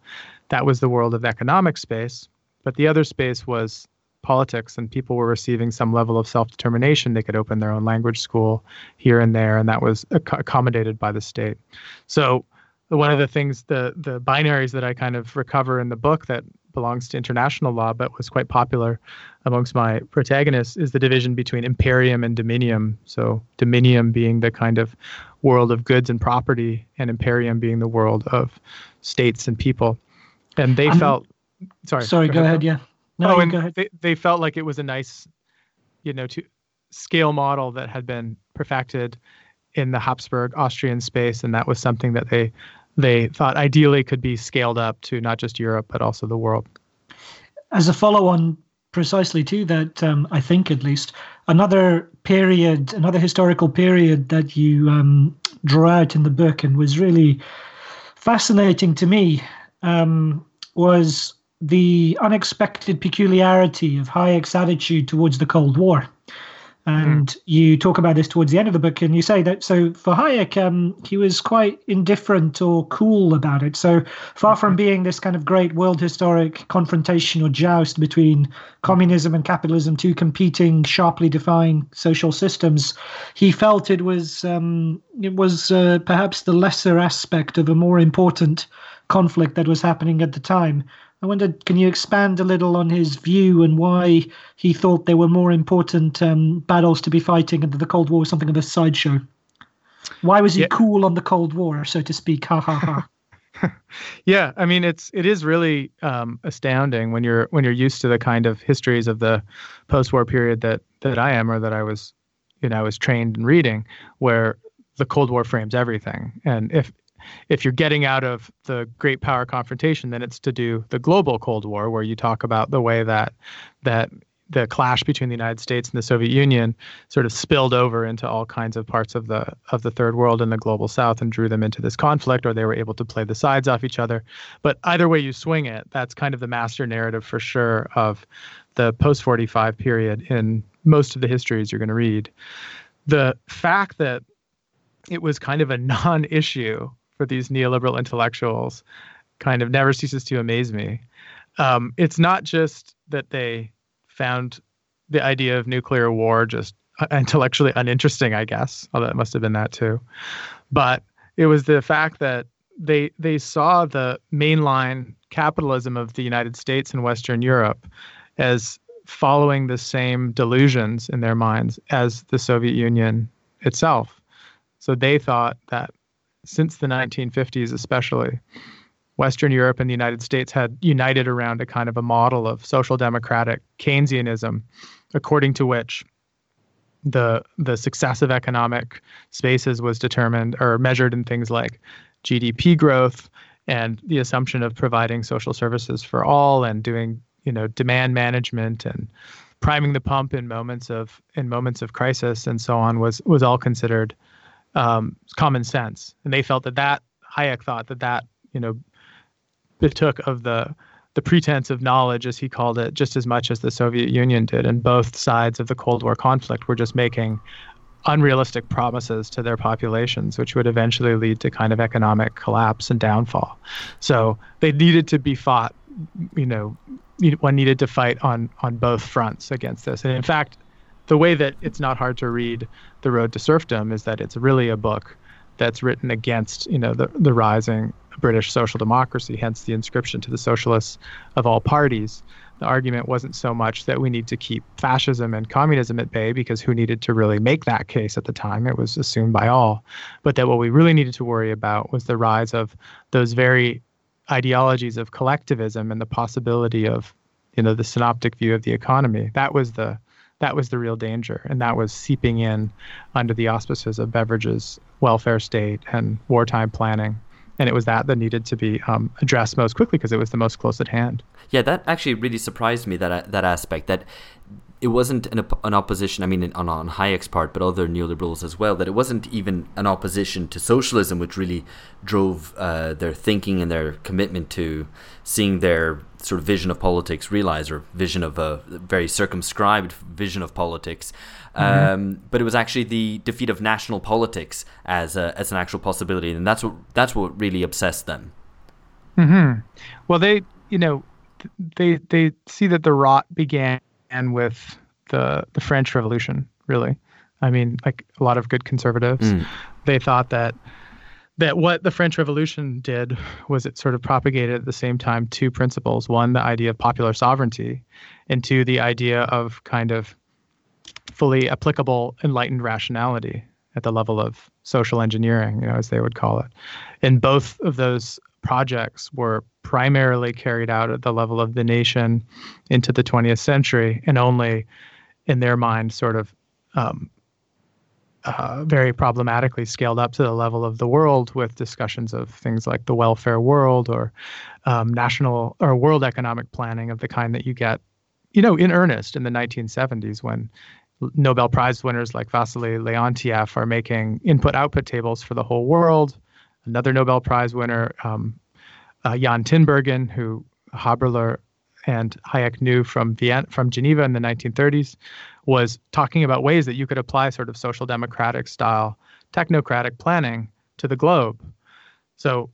That was the world of economic space, but the other space was politics and people were receiving some level of self-determination they could open their own language school here and there and that was ac- accommodated by the state. So one of the things the the binaries that i kind of recover in the book that belongs to international law but was quite popular amongst my protagonists is the division between imperium and dominium. So dominium being the kind of world of goods and property and imperium being the world of states and people. And they felt sorry sorry go, go ahead, ahead yeah no, oh, and they, they felt like it was a nice, you know, to scale model that had been perfected in the Habsburg Austrian space, and that was something that they they thought ideally could be scaled up to not just Europe but also the world. As a follow-on, precisely to that, um, I think at least another period, another historical period that you um, draw out in the book and was really fascinating to me um, was the unexpected peculiarity of Hayek's attitude towards the Cold War. And mm. you talk about this towards the end of the book, and you say that so for Hayek, um, he was quite indifferent or cool about it. So far from being this kind of great world historic confrontation or joust between communism and capitalism, two competing, sharply defined social systems, he felt it was um, it was uh, perhaps the lesser aspect of a more important conflict that was happening at the time. I wondered, can you expand a little on his view and why he thought there were more important um, battles to be fighting and that the Cold War was something of a sideshow? Why was he yeah. cool on the Cold War, so to speak? Ha ha ha. yeah, I mean it's it is really um, astounding when you're when you're used to the kind of histories of the post-war period that that I am or that I was you know I was trained in reading, where the Cold War frames everything. And if if you're getting out of the great power confrontation, then it's to do the global Cold War, where you talk about the way that that the clash between the United States and the Soviet Union sort of spilled over into all kinds of parts of the of the third world and the global south and drew them into this conflict or they were able to play the sides off each other. But either way you swing it that's kind of the master narrative for sure of the post 45 period in most of the histories you're going to read. The fact that it was kind of a non-issue for these neoliberal intellectuals kind of never ceases to amaze me. Um, it's not just that they found the idea of nuclear war just intellectually uninteresting, I guess, although it must have been that too. But it was the fact that they they saw the mainline capitalism of the United States and Western Europe as following the same delusions in their minds as the Soviet Union itself. So they thought that since the 1950s, especially, Western Europe and the United States had united around a kind of a model of social democratic Keynesianism, according to which the the success of economic spaces was determined or measured in things like GDP growth and the assumption of providing social services for all and doing you know demand management and priming the pump in moments of in moments of crisis and so on was was all considered um, common sense, and they felt that that Hayek thought that that you know betook of the the pretense of knowledge, as he called it, just as much as the Soviet Union did, and both sides of the Cold War conflict were just making unrealistic promises to their populations, which would eventually lead to kind of economic collapse and downfall. So they needed to be fought, you know, one needed to fight on on both fronts against this. And in fact, the way that it's not hard to read The Road to Serfdom is that it's really a book that's written against, you know, the the rising British social democracy, hence the inscription to the socialists of all parties. The argument wasn't so much that we need to keep fascism and communism at bay because who needed to really make that case at the time? It was assumed by all. But that what we really needed to worry about was the rise of those very ideologies of collectivism and the possibility of you know the synoptic view of the economy that was the that was the real danger and that was seeping in under the auspices of Beveridge's welfare state and wartime planning. And it was that that needed to be um, addressed most quickly because it was the most close at hand. Yeah that actually really surprised me that that aspect that it wasn't an, an opposition, I mean, on, on Hayek's part, but other neoliberals as well, that it wasn't even an opposition to socialism, which really drove uh, their thinking and their commitment to seeing their sort of vision of politics realized, or vision of a very circumscribed vision of politics. Mm-hmm. Um, but it was actually the defeat of national politics as a, as an actual possibility, and that's what that's what really obsessed them. Hmm. Well, they, you know, they they see that the rot began with the the French Revolution. Really, I mean, like a lot of good conservatives, mm. they thought that that what the French Revolution did was it sort of propagated at the same time two principles: one, the idea of popular sovereignty, and two, the idea of kind of fully applicable enlightened rationality at the level of social engineering, you know, as they would call it. And both of those projects were primarily carried out at the level of the nation into the 20th century and only in their mind sort of um, uh, very problematically scaled up to the level of the world with discussions of things like the welfare world or um, national or world economic planning of the kind that you get, you know, in earnest in the 1970s when Nobel Prize winners like Vasily Leontief are making input-output tables for the whole world. Another Nobel Prize winner, um, uh, Jan Tinbergen, who Haberler and Hayek knew from Vienna, from Geneva in the 1930s, was talking about ways that you could apply sort of social democratic style technocratic planning to the globe. So,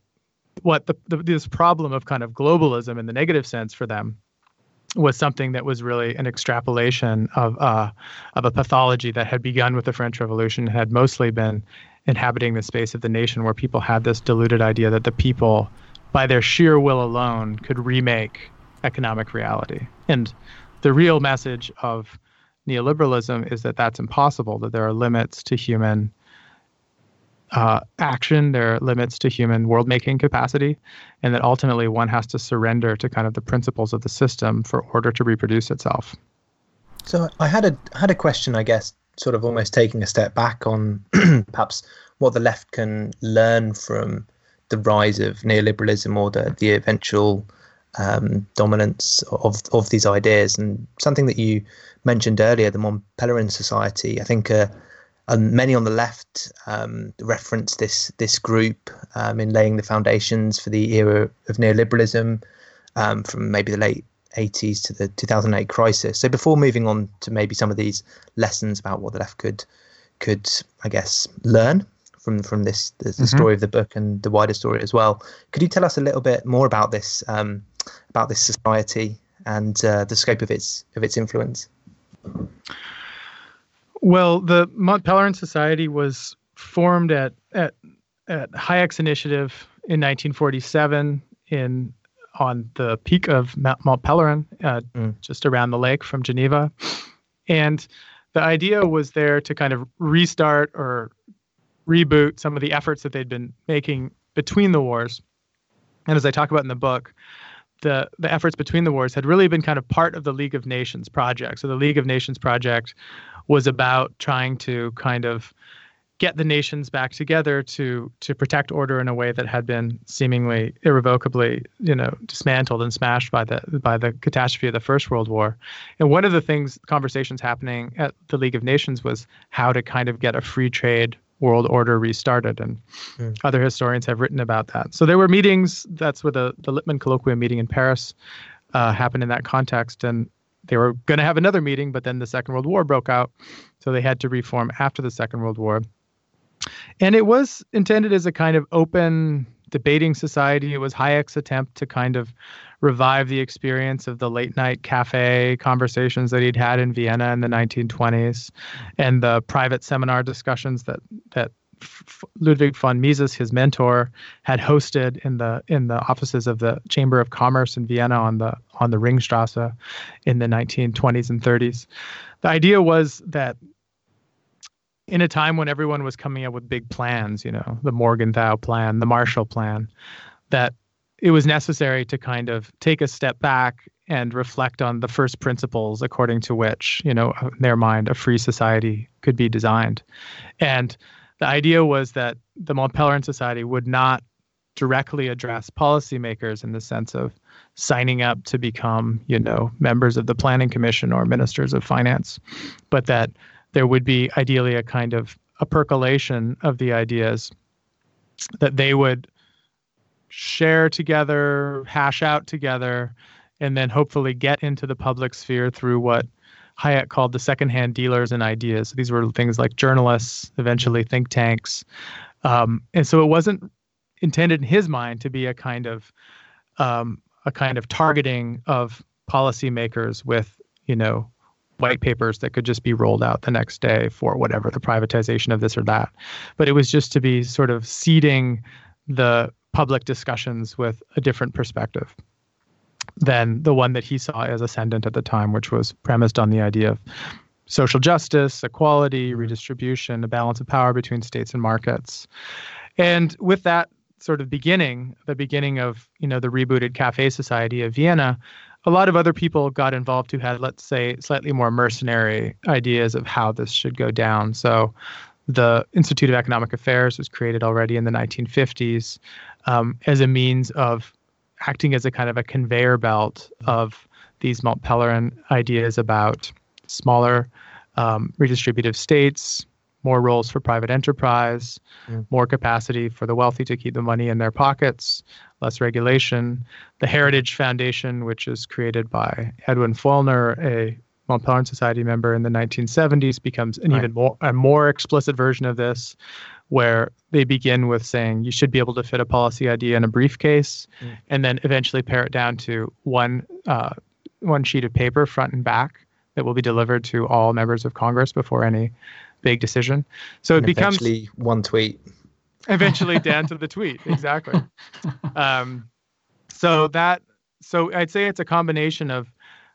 what the, the, this problem of kind of globalism in the negative sense for them was something that was really an extrapolation of uh, of a pathology that had begun with the French Revolution, and had mostly been inhabiting the space of the nation where people had this deluded idea that the people, by their sheer will alone, could remake economic reality. And the real message of neoliberalism is that that's impossible, that there are limits to human uh, action, there are limits to human world making capacity, and that ultimately one has to surrender to kind of the principles of the system for order to reproduce itself. So I had a had a question, I guess, sort of almost taking a step back on perhaps what the left can learn from the rise of neoliberalism or the, the eventual um, dominance of of these ideas. And something that you mentioned earlier, the Mont Pelerin Society, I think uh, many on the left um, reference this this group um, in laying the foundations for the era of neoliberalism um, from maybe the late 80s to the 2008 crisis. So before moving on to maybe some of these lessons about what the left could could I guess learn from from this the, the mm-hmm. story of the book and the wider story as well. Could you tell us a little bit more about this um, about this society and uh, the scope of its of its influence? Well, the Mont Pelerin Society was formed at at at Hayek's initiative in 1947 in on the peak of Mont Pelerin, uh, mm. just around the lake from Geneva. And the idea was there to kind of restart or reboot some of the efforts that they'd been making between the wars. And as I talk about in the book, the, the efforts between the wars had really been kind of part of the League of Nations project. So the League of Nations project was about trying to kind of get the nations back together to to protect order in a way that had been seemingly irrevocably you know dismantled and smashed by the by the catastrophe of the first world war and one of the things conversations happening at the league of nations was how to kind of get a free trade world order restarted and Mm. other historians have written about that so there were meetings that's where the the lippmann colloquium meeting in paris uh, happened in that context and they were going to have another meeting but then the second world war broke out so they had to reform after the second world war and it was intended as a kind of open debating society. It was Hayek's attempt to kind of revive the experience of the late night cafe conversations that he'd had in Vienna in the 1920s and the private seminar discussions that that Ludwig von Mises, his mentor, had hosted in the in the offices of the Chamber of Commerce in Vienna on the on the Ringstrasse in the 1920s and 30s. The idea was that in a time when everyone was coming up with big plans, you know, the Morgenthau plan, the Marshall plan, that it was necessary to kind of take a step back and reflect on the first principles according to which, you know, in their mind, a free society could be designed. And the idea was that the Mont Pelerin Society would not directly address policymakers in the sense of signing up to become, you know, members of the planning commission or ministers of finance, but that there would be ideally a kind of a percolation of the ideas that they would share together, hash out together, and then hopefully get into the public sphere through what Hayek called the secondhand dealers in ideas. These were things like journalists, eventually think tanks. Um, and so it wasn't intended in his mind to be a kind of um, a kind of targeting of policymakers with, you know, white papers that could just be rolled out the next day for whatever the privatization of this or that. But it was just to be sort of seeding the public discussions with a different perspective than the one that he saw as ascendant at the time, which was premised on the idea of social justice, equality, mm-hmm. redistribution, a balance of power between states and markets. And with that sort of beginning, the beginning of you know the rebooted Cafe Society of Vienna, a lot of other people got involved who had, let's say, slightly more mercenary ideas of how this should go down. So the Institute of Economic Affairs was created already in the 1950s um, as a means of acting as a kind of a conveyor belt of these Mont Pelerin ideas about smaller um, redistributive states, more roles for private enterprise, Mm. more capacity for the wealthy to keep the money in their pockets, less regulation. The Heritage Foundation, which is created by Edwin Feulner, a Mont Pelerin Society member in the 1970s, becomes an Right. even more a more explicit version of this, where they begin with saying you should be able to fit a policy idea in a briefcase, Mm. and then eventually pare it down to one uh, one sheet of paper, front and back, that will be delivered to all members of Congress before any big decision. So it becomes eventually one tweet. eventually down to the tweet exactly um, so that so i'd say it's a combination of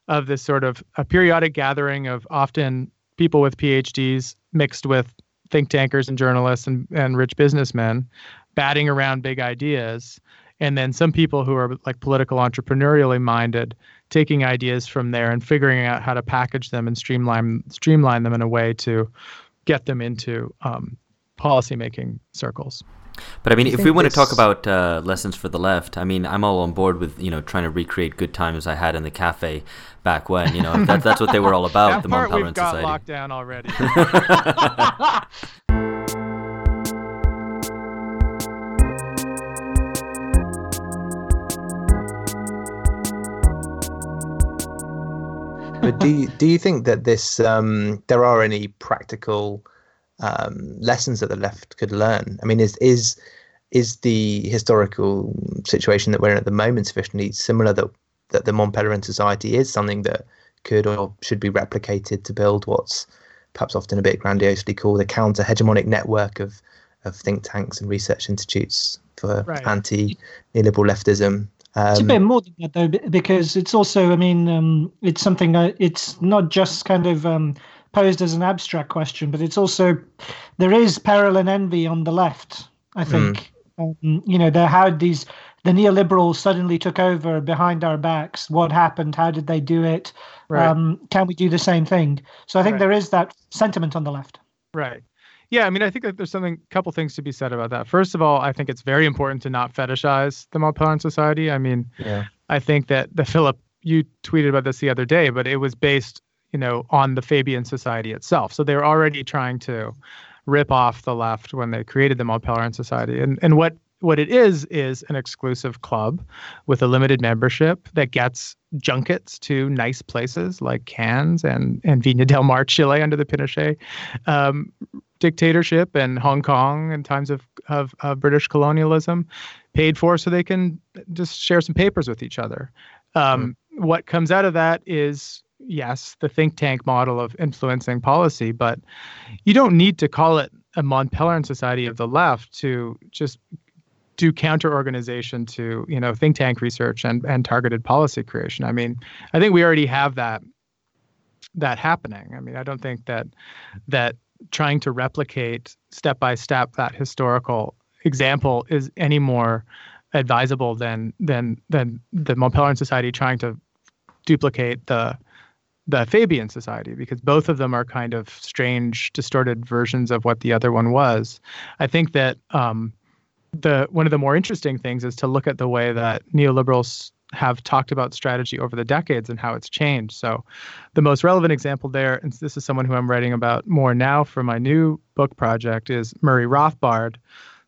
of this sort of a periodic gathering of often people with phds mixed with think tankers and journalists and, and rich businessmen batting around big ideas and then some people who are like political entrepreneurially minded taking ideas from there and figuring out how to package them and streamline streamline them in a way to get them into um, policymaking circles. But I mean, Do you if we think want to talk about uh, lessons for the left, I mean, I'm all on board with you know trying to recreate good times I had in the cafe back when. You know, that, that's what they were all about. that the part Mont we've got Society. locked down already. but do you, do you think that this um, there are any practical um, lessons that the left could learn? I mean, is is is the historical situation that we're in at the moment sufficiently similar that that the Mont Pelerin Society is something that could or should be replicated to build what's perhaps often a bit grandiosely called a counter hegemonic network of of think tanks and research institutes for Right. anti neoliberal leftism. It's a Um, bit more than that though, because it's also, I mean, um, it's something. Uh, it's not just kind of um, posed as an abstract question, but it's also there is Pelerin envy on the left. I think um, you know there how these the neoliberals suddenly took over behind our backs. What happened? How did they do it? Right. Um, can we do the same thing? So I think Right. there is that sentiment on the left. Right. Yeah, I mean, I think that there's something, a couple things to be said about that. First of all, I think it's very important to not fetishize the Mont Pelerin Society. I mean, Yeah. I think that the Philip, you tweeted about this the other day, but it was based, you know, on the Fabian Society itself. So they were already trying to rip off the left when they created the Mont Pelerin Society. And and what what it is is an exclusive club with a limited membership that gets junkets to nice places like Cannes and and Viña del Mar, Chile, under the Pinochet um, dictatorship, and Hong Kong in times of, of of British colonialism, paid for so they can just share some papers with each other. Um, What comes out of that is yes, the think tank model of influencing policy, but you don't need to call it a Mont Pelerin Society of the left to just do counter organization to you know think tank research and and targeted policy creation. I mean, I think we already have that that happening. I mean, I don't think that that trying to replicate step by step that historical example is any more advisable than than than the Mont Pelerin Society trying to duplicate the the Fabian Society because both of them are kind of strange, distorted versions of what the other one was. I think that um, the one of the more interesting things is to look at the way that neoliberals have talked about strategy over the decades and how it's changed. So, the most relevant example there, and this is someone who I'm writing about more now for my new book project, is Murray Rothbard,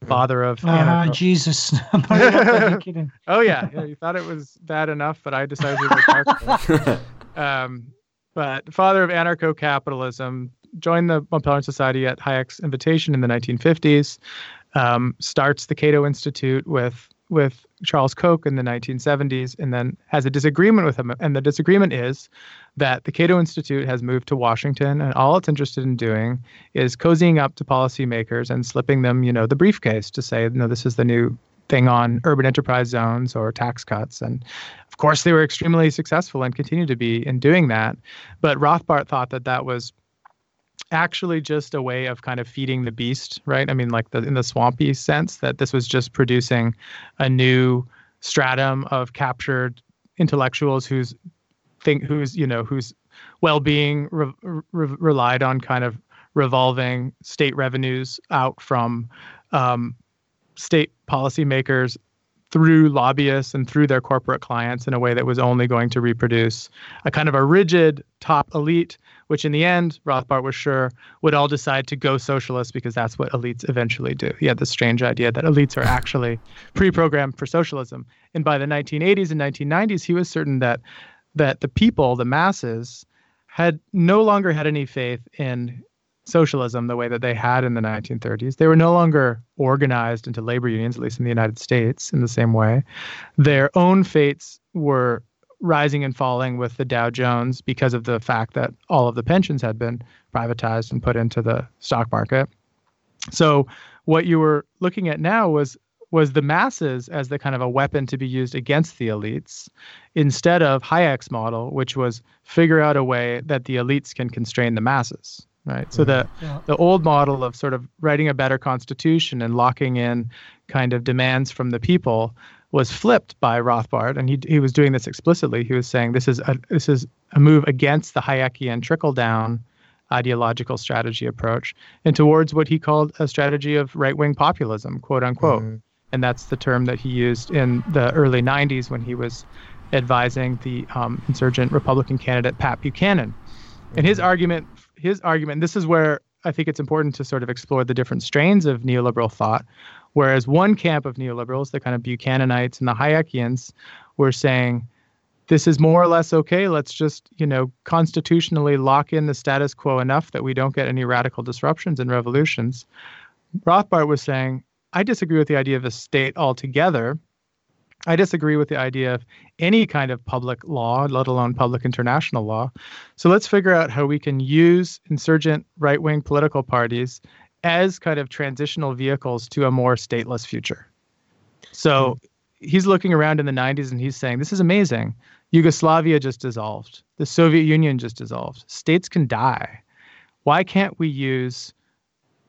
father of Ah, anarcho- Jesus. Are you kidding? Oh yeah, yeah, you thought it was bad enough, but I decided to go darker. um, but father of anarcho-capitalism, joined the Mont Pelerin Society at Hayek's invitation in the 1950s. Um, starts the Cato Institute with with Charles Koch in the 1970s, and then has a disagreement with him. And the disagreement is that the Cato Institute has moved to Washington, and all it's interested in doing is cozying up to policymakers and slipping them, you know, the briefcase to say, no, this is the new thing on urban enterprise zones or tax cuts. And of course, they were extremely successful and continue to be in doing that. But Rothbard thought that that was actually just a way of kind of feeding the beast, right? I mean, like the in the swampy sense that this was just producing a new stratum of captured intellectuals whose think whose you know whose well-being re- re- relied on kind of revolving state revenues out from um, state policymakers through lobbyists and through their corporate clients in a way that was only going to reproduce a kind of a rigid top elite, which in the end, Rothbard was sure would all decide to go socialist because that's what elites eventually do. He had this strange idea that elites are actually pre-programmed for socialism. And by the 1980s and 1990s, he was certain that that the people, the masses, had no longer had any faith in socialism the way that they had in the 1930s. They were no longer organized into labor unions, at least in the United States, in the same way. Their own fates were rising and falling with the Dow Jones because of the fact that all of the pensions had been privatized and put into the stock market. So what you were looking at now was was the masses as the kind of a weapon to be used against the elites instead of Hayek's model, which was figure out a way that the elites can constrain the masses right? So the Yeah. the old model of sort of writing a better constitution and locking in kind of demands from the people was flipped by Rothbard, and he he was doing this explicitly. He was saying this is a this is a move against the Hayekian trickle down ideological strategy approach and towards what he called a strategy of right wing populism, quote unquote. And that's the term that he used in the early 90s when he was advising the um, insurgent Republican candidate Pat Buchanan. And his argument, his argument, this is where I think it's important to sort of explore the different strains of neoliberal thought. Whereas one camp of neoliberals, the kind of Buchananites and the Hayekians, were saying, this is more or less okay. Let's just, you know, constitutionally lock in the status quo enough that we don't get any radical disruptions and revolutions. Rothbard was saying, I disagree with the idea of a state altogether. I disagree with the idea of any kind of public law, let alone public international law. So let's figure out how we can use insurgent right wing political parties as kind of transitional vehicles to a more stateless future. So hmm. he's looking around in the 90s and he's saying, This is amazing. Yugoslavia just dissolved, the Soviet Union just dissolved. States can die. Why can't we use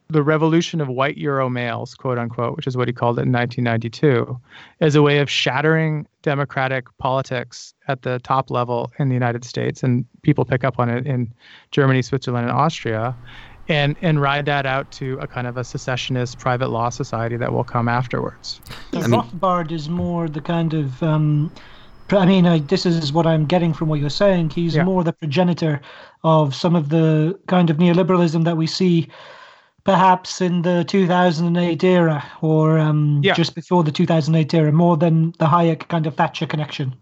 the revolution of white Euro males, quote unquote, which is what he called it in 1992, as a way of shattering democratic politics at the top level in the United States. And people pick up on it in Germany, Switzerland, and Austria. and and ride that out to a kind of a secessionist private law society that will come afterwards. So I mean- Rothbard is more the kind of um, I mean, I, this is what I'm getting from what you're saying. He's Yeah. more the progenitor of some of the kind of neoliberalism that we see, perhaps in the 2008 era or um, Yeah. just before the 2008 era, more than the Hayek kind of Thatcher connection.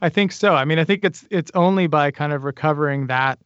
I think so. I mean, I think it's it's only by kind of recovering that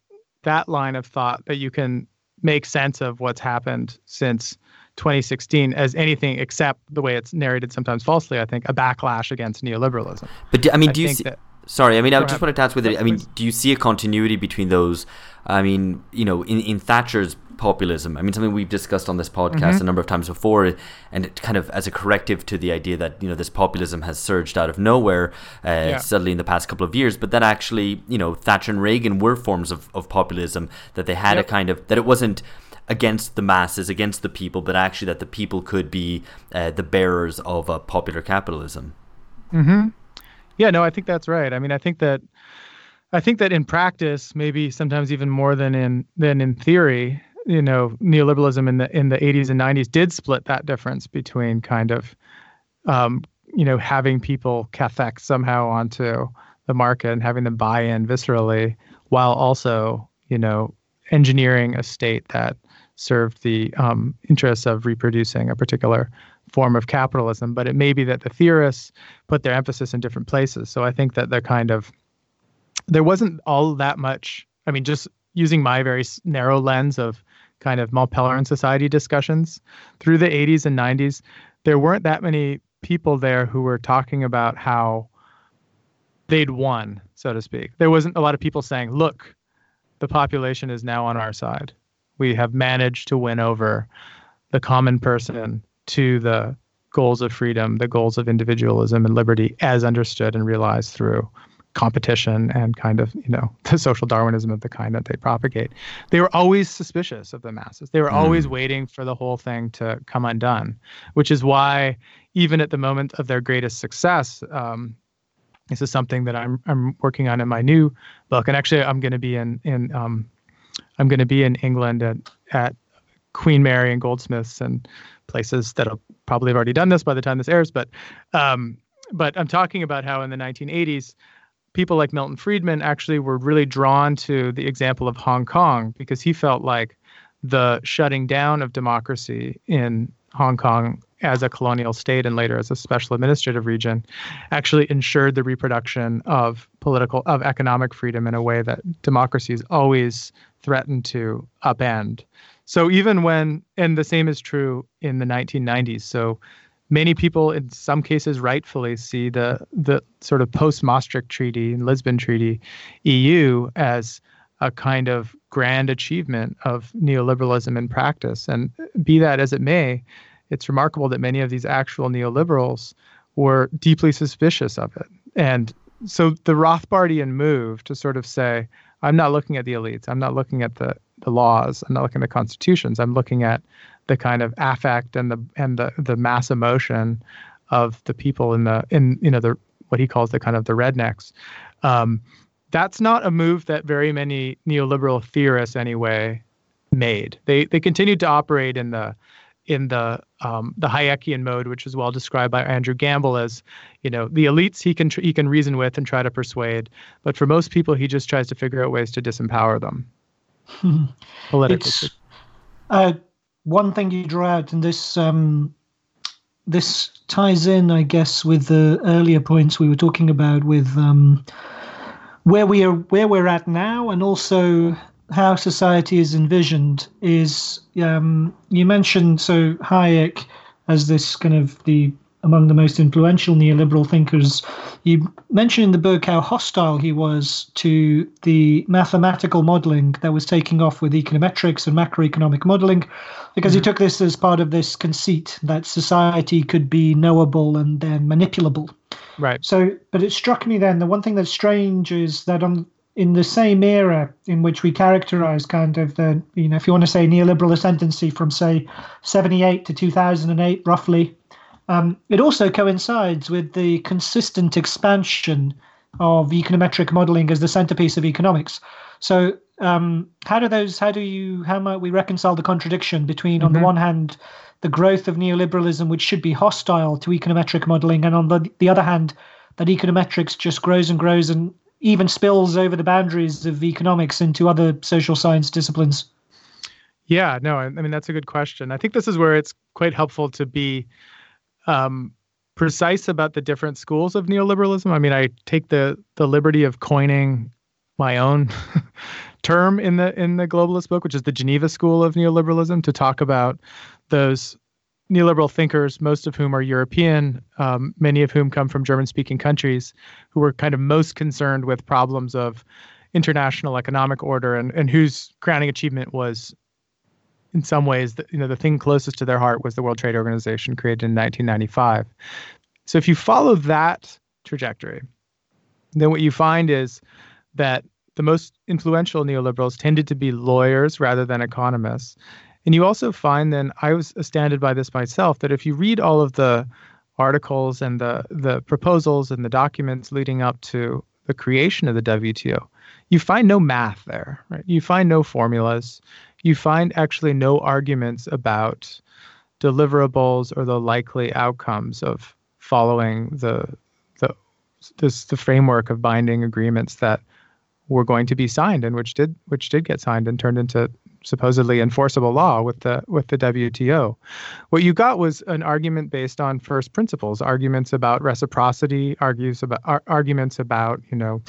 that line of thought that you can make sense of what's happened since 2016 as anything except the way it's narrated sometimes falsely. I think a backlash against neoliberalism. But do, I mean, I do you see? that- Sorry, I mean, I just ahead. wanted to ask whether No, I mean, please. do you see a continuity between those? I mean, you know, in, in Thatcher's populism, I mean, something we've discussed on this podcast Mm-hmm. a number of times before, and it kind of as a corrective to the idea that you know this populism has surged out of nowhere uh, suddenly in the past couple of years, but that actually, you know, Thatcher and Reagan were forms of, of populism that they had Yep. a kind of that it wasn't against the masses, against the people, but actually that the people could be uh, the bearers of a popular capitalism. Mm-hmm. Yeah, no, I think that's right. I mean, I think that I think that in practice, maybe sometimes even more than in than in theory, you know, neoliberalism in the in the 80s and 90s did split that difference between kind of, um, you know, having people cathex somehow onto the market and having them buy in viscerally, while also, you know, engineering a state that served the um, interests of reproducing a particular form of capitalism. But it may be that the theorists put their emphasis in different places. So I think that the kind of there wasn't all that much. I mean, just using my very narrow lens of kind of Mont Pelerin society discussions through the 80s and 90s, there weren't that many people there who were talking about how they'd won, so to speak. There wasn't a lot of people saying, "Look, the population is now on our side. We have managed to win over the common person to the goals of freedom, the goals of individualism and liberty as understood and realized through competition and kind of, you know, the social Darwinism of the kind that they propagate. They were always suspicious of the masses. They were always waiting for the whole thing to come undone, which is why even at the moment of their greatest success, um, this is something that I'm I'm working on in my new book, and actually I'm going to be in in um, I'm going to be in England at at Queen Mary and Goldsmiths and places that'll probably have already done this by the time this airs. But um, but I'm talking about how in the 1980s, people like Milton Friedman actually were really drawn to the example of Hong Kong because he felt like the shutting down of democracy in Hong Kong as a colonial state and later as a special administrative region actually ensured the reproduction of political of economic freedom in a way that democracies always threatened to upend. So even when and the same is true in the 1990s. So many people in some cases rightfully see the the sort of post Maastricht Treaty and Lisbon Treaty EU as a kind of grand achievement of neoliberalism in practice. And be that as it may, it's remarkable that many of these actual neoliberals were deeply suspicious of it. And so the Rothbardian move to sort of say, I'm not looking at the elites, I'm not looking at the, the laws, I'm not looking at the constitutions, I'm looking at the kind of affect and the and the, the mass emotion of the people in the in you know the what he calls the kind of the rednecks. Um, that's not a move that very many neoliberal theorists anyway made. They they continued to operate in the in the um, the Hayekian mode, which is well described by Andrew Gamble as, you know, the elites he can tr- he can reason with and try to persuade, but for most people he just tries to figure out ways to disempower them politically. It's uh, one thing you draw out, and this um, this ties in, I guess, with the earlier points we were talking about with um, where we are, where we're at now, and also how society is envisioned. Is um, you mentioned so Hayek as this kind of the among the most influential neoliberal thinkers. You mentioned in the book how hostile he was to the mathematical modeling that was taking off with econometrics and macroeconomic modeling, because he mm. took this as part of this conceit that society could be knowable and then manipulable. right. So, but it struck me then the one thing that's strange is that on in the same era in which we characterize kind of the you know if you want to say neoliberal ascendancy from say 78 to 2008 roughly um, it also coincides with the consistent expansion of econometric modeling as the centerpiece of economics so um, how do those? How do you? How might we reconcile the contradiction between, on the one hand, the growth of neoliberalism, which should be hostile to econometric modeling, and on the the other hand, that econometrics just grows and grows and even spills over the boundaries of economics into other social science disciplines? Yeah, no, I, I mean that's a good question. I think this is where it's quite helpful to be um, precise about the different schools of neoliberalism. I mean, I take the the liberty of coining my own term in the in the globalist book, which is the Geneva School of Neoliberalism, to talk about those neoliberal thinkers, most of whom are European, um, many of whom come from German-speaking countries, who were kind of most concerned with problems of international economic order, and and whose crowning achievement was in some ways, the, you know, the thing closest to their heart was the World Trade Organization created in 1995. So if you follow that trajectory, then what you find is that the most influential neoliberals tended to be lawyers rather than economists. And you also find then I was astounded by this myself that if you read all of the articles and the the proposals and the documents leading up to the creation of the WTO, you find no math there, right? You find no formulas you find actually no arguments about deliverables or the likely outcomes of following the the this the framework of binding agreements that were going to be signed and which did which did get signed and turned into supposedly enforceable law with the with the WTO. What you got was an argument based on first principles, arguments about reciprocity, argues about ar- arguments about you know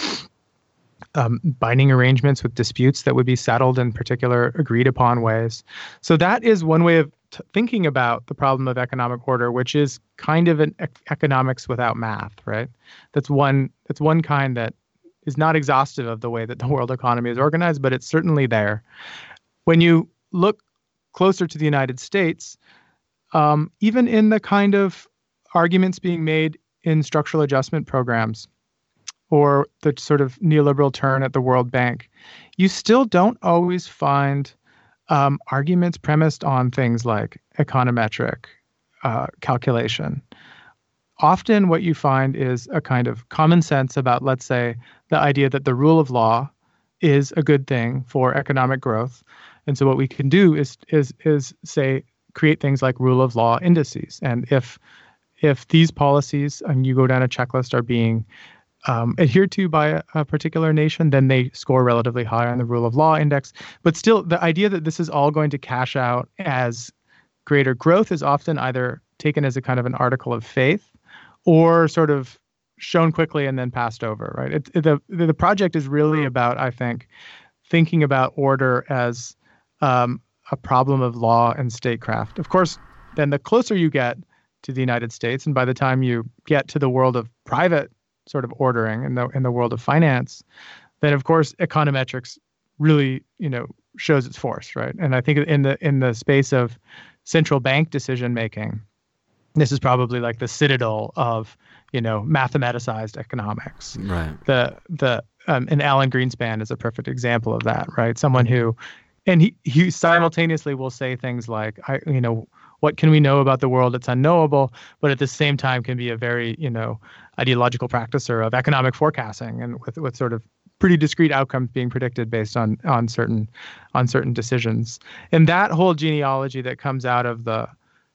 um, binding arrangements with disputes that would be settled in particular agreed upon ways. So that is one way of t- thinking about the problem of economic order, which is kind of an e- economics without math, right? That's one. That's one kind that is not exhaustive of the way that the world economy is organized, but it's certainly there. When you look closer to the United States, um, even in the kind of arguments being made in structural adjustment programs or the sort of neoliberal turn at the World Bank, you still don't always find um, arguments premised on things like econometric uh, calculation. Often, what you find is a kind of common sense about, let's say, the idea that the rule of law is a good thing for economic growth. And so, what we can do is is is say create things like rule of law indices. And if if these policies, and you go down a checklist, are being um, adhered to by a, a, particular nation, then they score relatively high on the rule of law index. But still, the idea that this is all going to cash out as greater growth is often either taken as a kind of an article of faith or sort of shown quickly and then passed over, right? It, it, the, the project is really about, I think, thinking about order as um, a problem of law and statecraft. Of course, then the closer you get to the United States, and by the time you get to the world of private sort of ordering in the in the world of finance, then of course econometrics really you know shows its force, right? And I think in the in the space of central bank decision making, this is probably like the citadel of you know mathematicized economics. Right. The the um, and Alan Greenspan is a perfect example of that, right? Someone who, and he he simultaneously will say things like, I you know what can we know about the world that's unknowable, but at the same time can be a very, you know, ideological practicer of economic forecasting and with, with sort of pretty discrete outcomes being predicted based on on certain on certain decisions. And that whole genealogy that comes out of the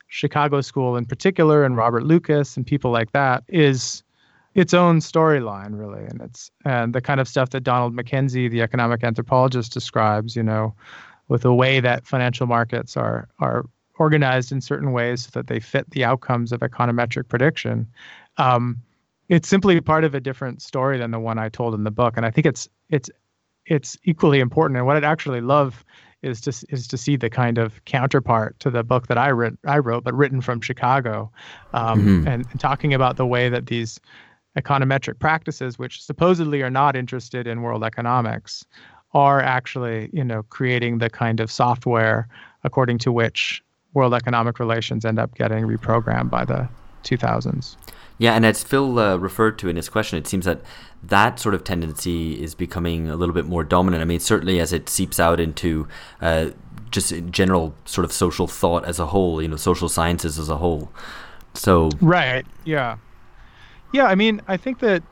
Chicago School in particular and Robert Lucas and people like that is its own storyline really and it's and the kind of stuff that Donald MacKenzie the economic anthropologist describes you know with the way that financial markets are are organized in certain ways so that they fit the outcomes of econometric prediction. Um, it's simply part of a different story than the one I told in the book, and I think it's it's it's equally important. And what I'd actually love is to is to see the kind of counterpart to the book that I wrote, I wrote, but written from Chicago, um, mm-hmm. and, and talking about the way that these econometric practices, which supposedly are not interested in world economics, are actually you know creating the kind of software according to which world economic relations end up getting reprogrammed by the 2000s. Yeah, and as Phil uh, referred to in his question, it seems that that sort of tendency is becoming a little bit more dominant. I mean, certainly as it seeps out into uh, just general sort of social thought as a whole, you know, social sciences as a whole. So right, yeah, yeah. I mean, I think that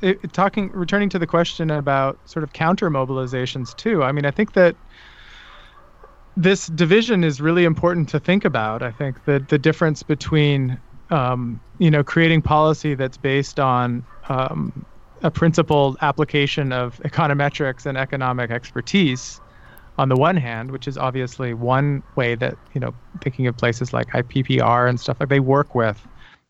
it, talking, returning to the question about sort of counter mobilizations too. I mean, I think that this division is really important to think about. I think that the difference between, um, you know, creating policy that's based on um, a principled application of econometrics and economic expertise on the one hand, which is obviously one way that, you know, thinking of places like IPPR and stuff like they work with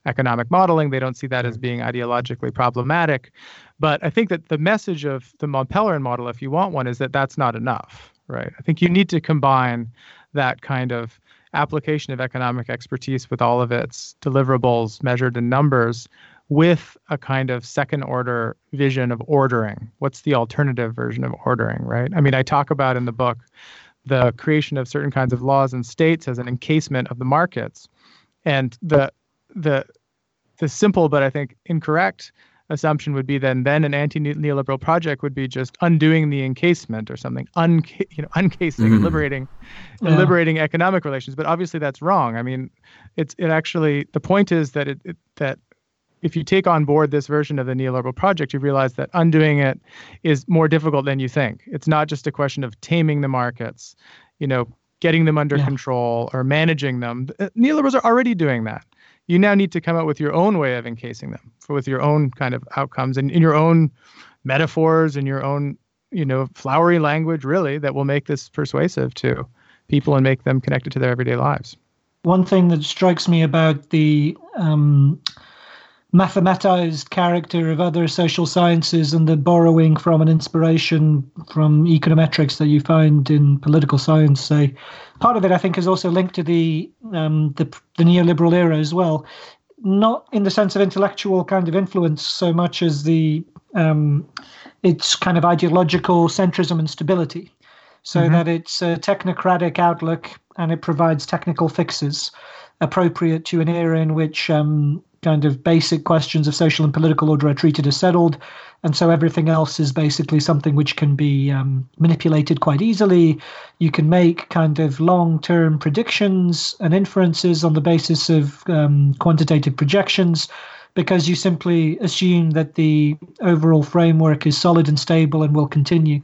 economic modeling. They don't see that as being ideologically problematic. But I think that the message of the Mont Pelerin model, if you want one, is that that's not enough, right? I think you need to combine that kind of application of economic expertise with all of its deliverables measured in numbers with a kind of second order vision of ordering. What's the alternative version of ordering, right? I mean, I talk about in the book the creation of certain kinds of laws and states as an encasement of the markets. And the the the simple but I think incorrect assumption would be then then an anti-neoliberal project would be just undoing the encasement or something un you know uncasing mm-hmm. liberating yeah. liberating economic relations but obviously that's wrong i mean it's it actually the point is that it, it that if you take on board this version of the neoliberal project, you realize that undoing it is more difficult than you think. It's not just a question of taming the markets, you know, getting them under yeah. control or managing them. Neoliberals are already doing that. You now need to come up with your own way of encasing them, for with your own kind of outcomes and in your own metaphors and your own, you know, flowery language, really, that will make this persuasive to people and make them connected to their everyday lives. One thing that strikes me about the um, mathematized character of other social sciences and the borrowing from an inspiration from econometrics that you find in political science say. Part of it i think is also linked to the um, the, the neoliberal era as well. Not in the sense of intellectual kind of influence so much as the um, its kind of ideological centrism and stability. So mm-hmm. that it's a technocratic outlook and it provides technical fixes appropriate to an era in which um, kind of basic questions of social and political order are treated as settled. And so everything else is basically something which can be um, manipulated quite easily. You can make kind of long term predictions and inferences on the basis of um, quantitative projections because you simply assume that the overall framework is solid and stable and will continue.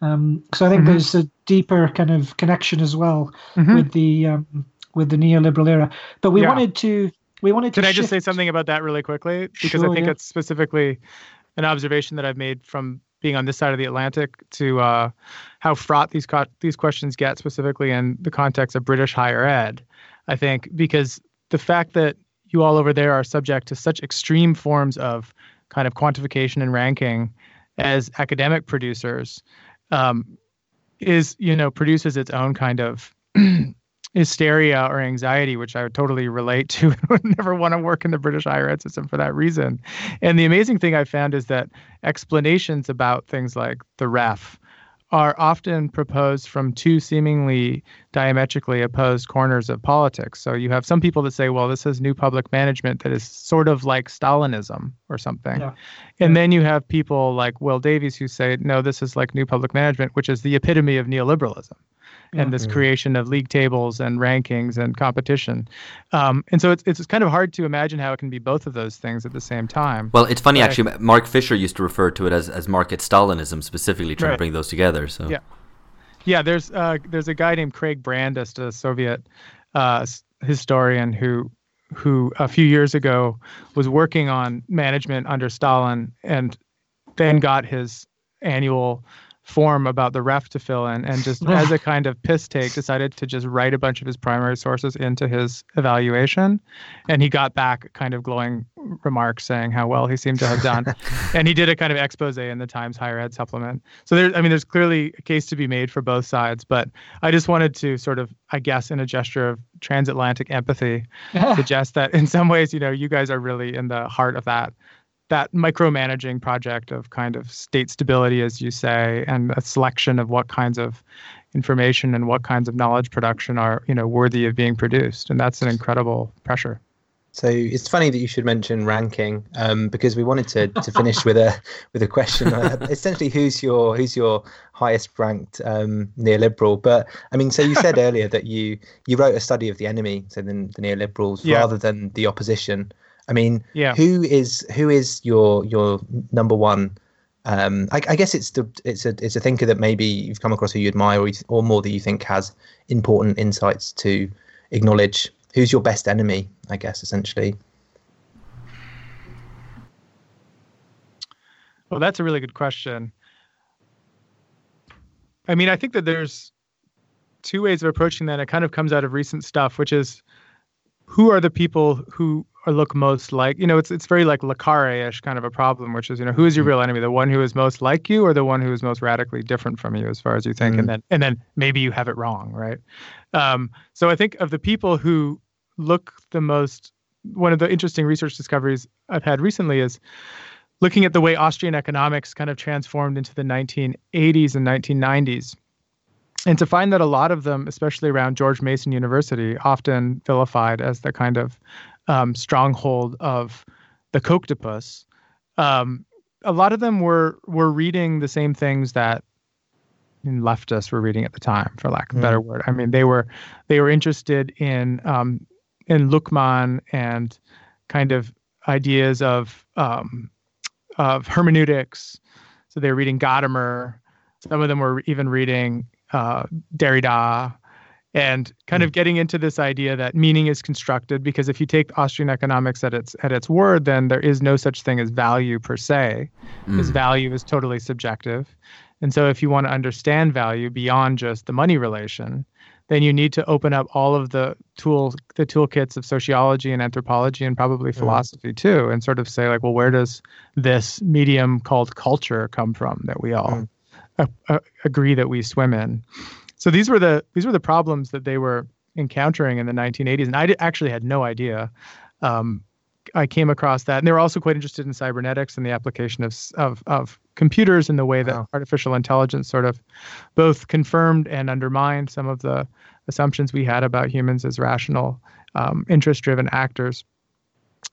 Um, so I think mm-hmm. there's a deeper kind of connection as well mm-hmm. with the um, with the neoliberal era. But we yeah. wanted to we wanted to. Can I just say something about that really quickly? Because sure, I think yeah. it's specifically an observation that I've made from being on this side of the Atlantic to uh, how fraught these co- these questions get, specifically in the context of British higher ed. I think because the fact that you all over there are subject to such extreme forms of kind of quantification and ranking as academic producers um, is you know produces its own kind of hysteria or anxiety, which I would totally relate to and would never want to work in the British higher ed system for that reason. And the amazing thing I found is that explanations about things like the ref are often proposed from two seemingly diametrically opposed corners of politics. So you have some people that say, well, this is new public management that is sort of like Stalinism or something. Yeah. And yeah. then you have people like Will Davies who say, no, this is like new public management, which is the epitome of neoliberalism and this mm-hmm. creation of league tables and rankings and competition. Um, and so it's, it's kind of hard to imagine how it can be both of those things at the same time. Well, it's funny but actually. I, Mark Fisher used to refer to it as, as market Stalinism, specifically trying right. to bring those together. So yeah, yeah. There's uh, there's a guy named Craig Brandist, a Soviet uh, historian who who a few years ago was working on management under Stalin and then got his annual form about the ref to fill in and just as a kind of piss take decided to just write a bunch of his primary sources into his evaluation. And he got back kind of glowing remarks saying how well he seemed to have done. And he did a kind of expose in the times higher ed supplement. So there i mean there's clearly a case to be made for both sides but i just wanted to sort of i guess in a gesture of transatlantic empathy suggest that in some ways you know you guys are really in the heart of that that micromanaging project of kind of state stability, as you say, and a selection of what kinds of information and what kinds of knowledge production are, you know, worthy of being produced, and that's an incredible pressure. So it's funny that you should mention ranking um, because we wanted to, to finish with a with a question. Uh, essentially, who's your who's your highest ranked um, neoliberal? But I mean, so you said earlier that you you wrote a study of the enemy, so the, the neoliberals, yeah. rather than the opposition. I mean, Yeah. who is who is your your number one? Um, I, I guess it's the it's a it's a thinker that maybe you've come across who you admire or, you, or more that you think has important insights to acknowledge. Who's your best enemy? I guess essentially. Well, that's a really good question. I mean, I think that there's two ways of approaching that. It kind of comes out of recent stuff, which is who are the people who are, look most like you know it's it's very like Le Carre-ish kind of a problem, which is you know who is your real enemy, the one who is most like you, or the one who is most radically different from you as far as you think, and then and then maybe you have it wrong, right? Um, so I think of the people who look the most. One of the interesting research discoveries I've had recently is looking at the way Austrian economics kind of transformed into the 1980s and 1990s. And to find that a lot of them, especially around George Mason University, often vilified as the kind of um, stronghold of the Kochtopus, um, a lot of them were were reading the same things that leftists were reading at the time, for lack of a better word. I mean, they were they were interested in um, in Luckmann and kind of ideas of um, of hermeneutics. So they were reading Gadamer. Some of them were even reading uh, Derrida, and kind of hmm. getting into this idea that meaning is constructed. Because if you take Austrian economics at its at its word, then there is no such thing as value per se, because hmm. value is totally subjective. And so, if you want to understand value beyond just the money relation, then you need to open up all of the tools, the toolkits of sociology and anthropology and probably hmm. philosophy too, and sort of say like, well, where does this medium called culture come from that we all a- a- agree that we swim in? So these were the these were the problems that they were encountering in the 1980s, and I actually had no idea. Um, I came across that, and they were also quite interested in cybernetics and the application of of of computers in the way that Wow. artificial intelligence sort of both confirmed and undermined some of the assumptions we had about humans as rational, um, interest-driven actors.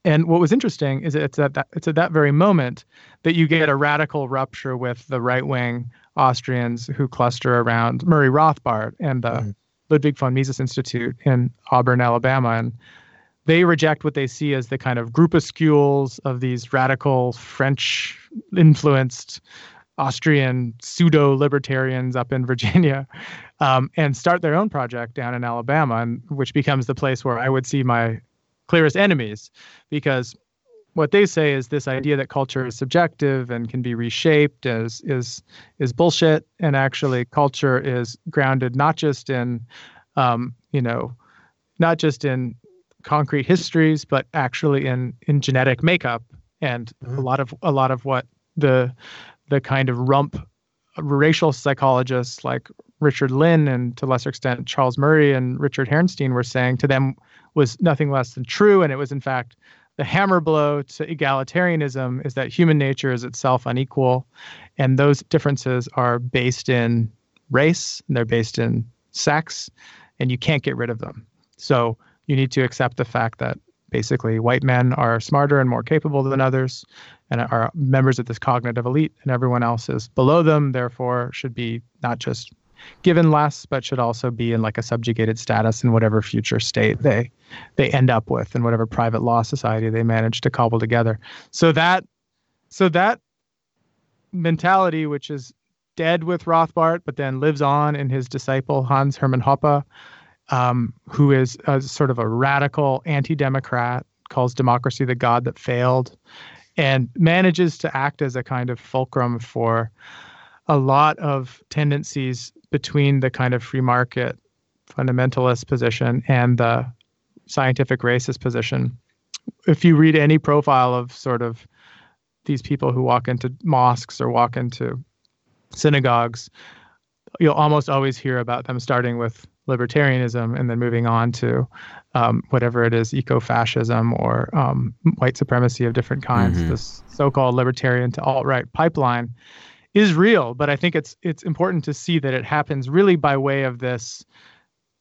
And what was interesting is it's at that it's at that very moment that you get a radical rupture with the right-wing Austrians who cluster around Murray Rothbard and the Ludwig von Mises Institute in Auburn, Alabama, and they reject what they see as the kind of groupuscules of these radical French influenced Austrian pseudo libertarians up in Virginia um, and start their own project down in Alabama, and which becomes the place where I would see my clearest enemies because what they say is this idea that culture is subjective and can be reshaped is is is bullshit. And actually culture is grounded not just in um, you know not just in concrete histories but actually in in genetic makeup. And a lot of a lot of what the the kind of rump racial psychologists like Richard Lynn and to a lesser extent Charles Murray and Richard Herrnstein were saying to them was nothing less than true. And it was in fact the hammer blow to egalitarianism is that human nature is itself unequal and those differences are based in race and they're based in sex and you can't get rid of them. So you need to accept the fact that basically white men are smarter and more capable than others and are members of this cognitive elite and everyone else is below them therefore should be not just given less but should also be in like a subjugated status in whatever future state they they end up with in whatever private law society they manage to cobble together. So that so that mentality which is dead with Rothbard but then lives on in his disciple Hans Hermann Hoppe um, who is a, sort of a radical anti-democrat calls democracy the god that failed and manages to act as a kind of fulcrum for a lot of tendencies between the kind of free market fundamentalist position and the scientific racist position. If you read any profile of sort of these people who walk into mosques or walk into synagogues, you'll almost always hear about them starting with libertarianism and then moving on to um, whatever it is, eco-fascism or um, white supremacy of different kinds. This so-called libertarian to alt-right pipeline is real, but I think it's it's important to see that it happens really by way of this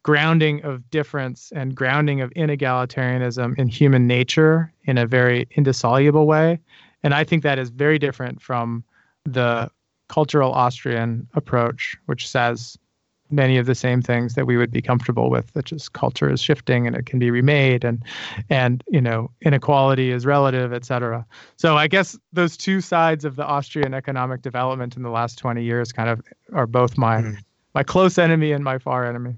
grounding of difference and grounding of inegalitarianism in human nature in a very indissoluble way. And I think that is very different from the cultural Austrian approach, which says many of the same things that we would be comfortable with, such as culture is shifting and it can be remade, and and you know inequality is relative, et cetera. So I guess those two sides of the Austrian economic development in the last 20 years kind of are both my mm. my close enemy and my far enemy.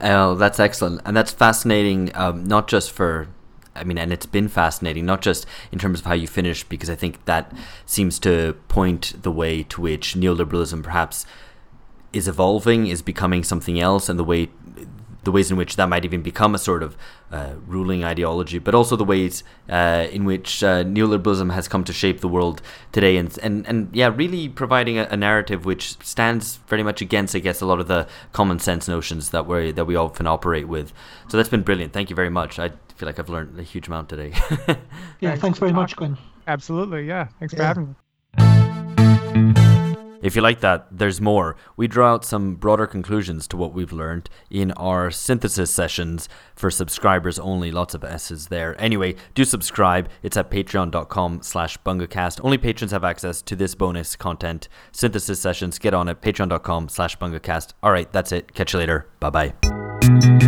Oh, that's excellent, and that's fascinating. Um, not just for I mean, and it's been fascinating, not just in terms of how you finish, because I think that seems to point the way to which neoliberalism perhaps is evolving, is becoming something else, and the way the ways in which that might even become a sort of uh, ruling ideology, but also the ways uh, in which uh, neoliberalism has come to shape the world today, and and and yeah, really providing a, a, narrative which stands very much against, I guess, a lot of the common sense notions that we that we often operate with. So that's been brilliant. Thank you very much. I feel like I've learned a huge amount today. yeah, thanks very much, Quinn. Absolutely, yeah. Thanks yeah. for having me. If you like that, there's more. We draw out some broader conclusions to what we've learned in our synthesis sessions for subscribers only. Lots of S's there. Anyway, do subscribe. It's at patreon.com slash bungacast. Only patrons have access to this bonus content. Synthesis sessions, get on it. Patreon.com slash bungacast. All right, that's it. Catch you later. Bye bye.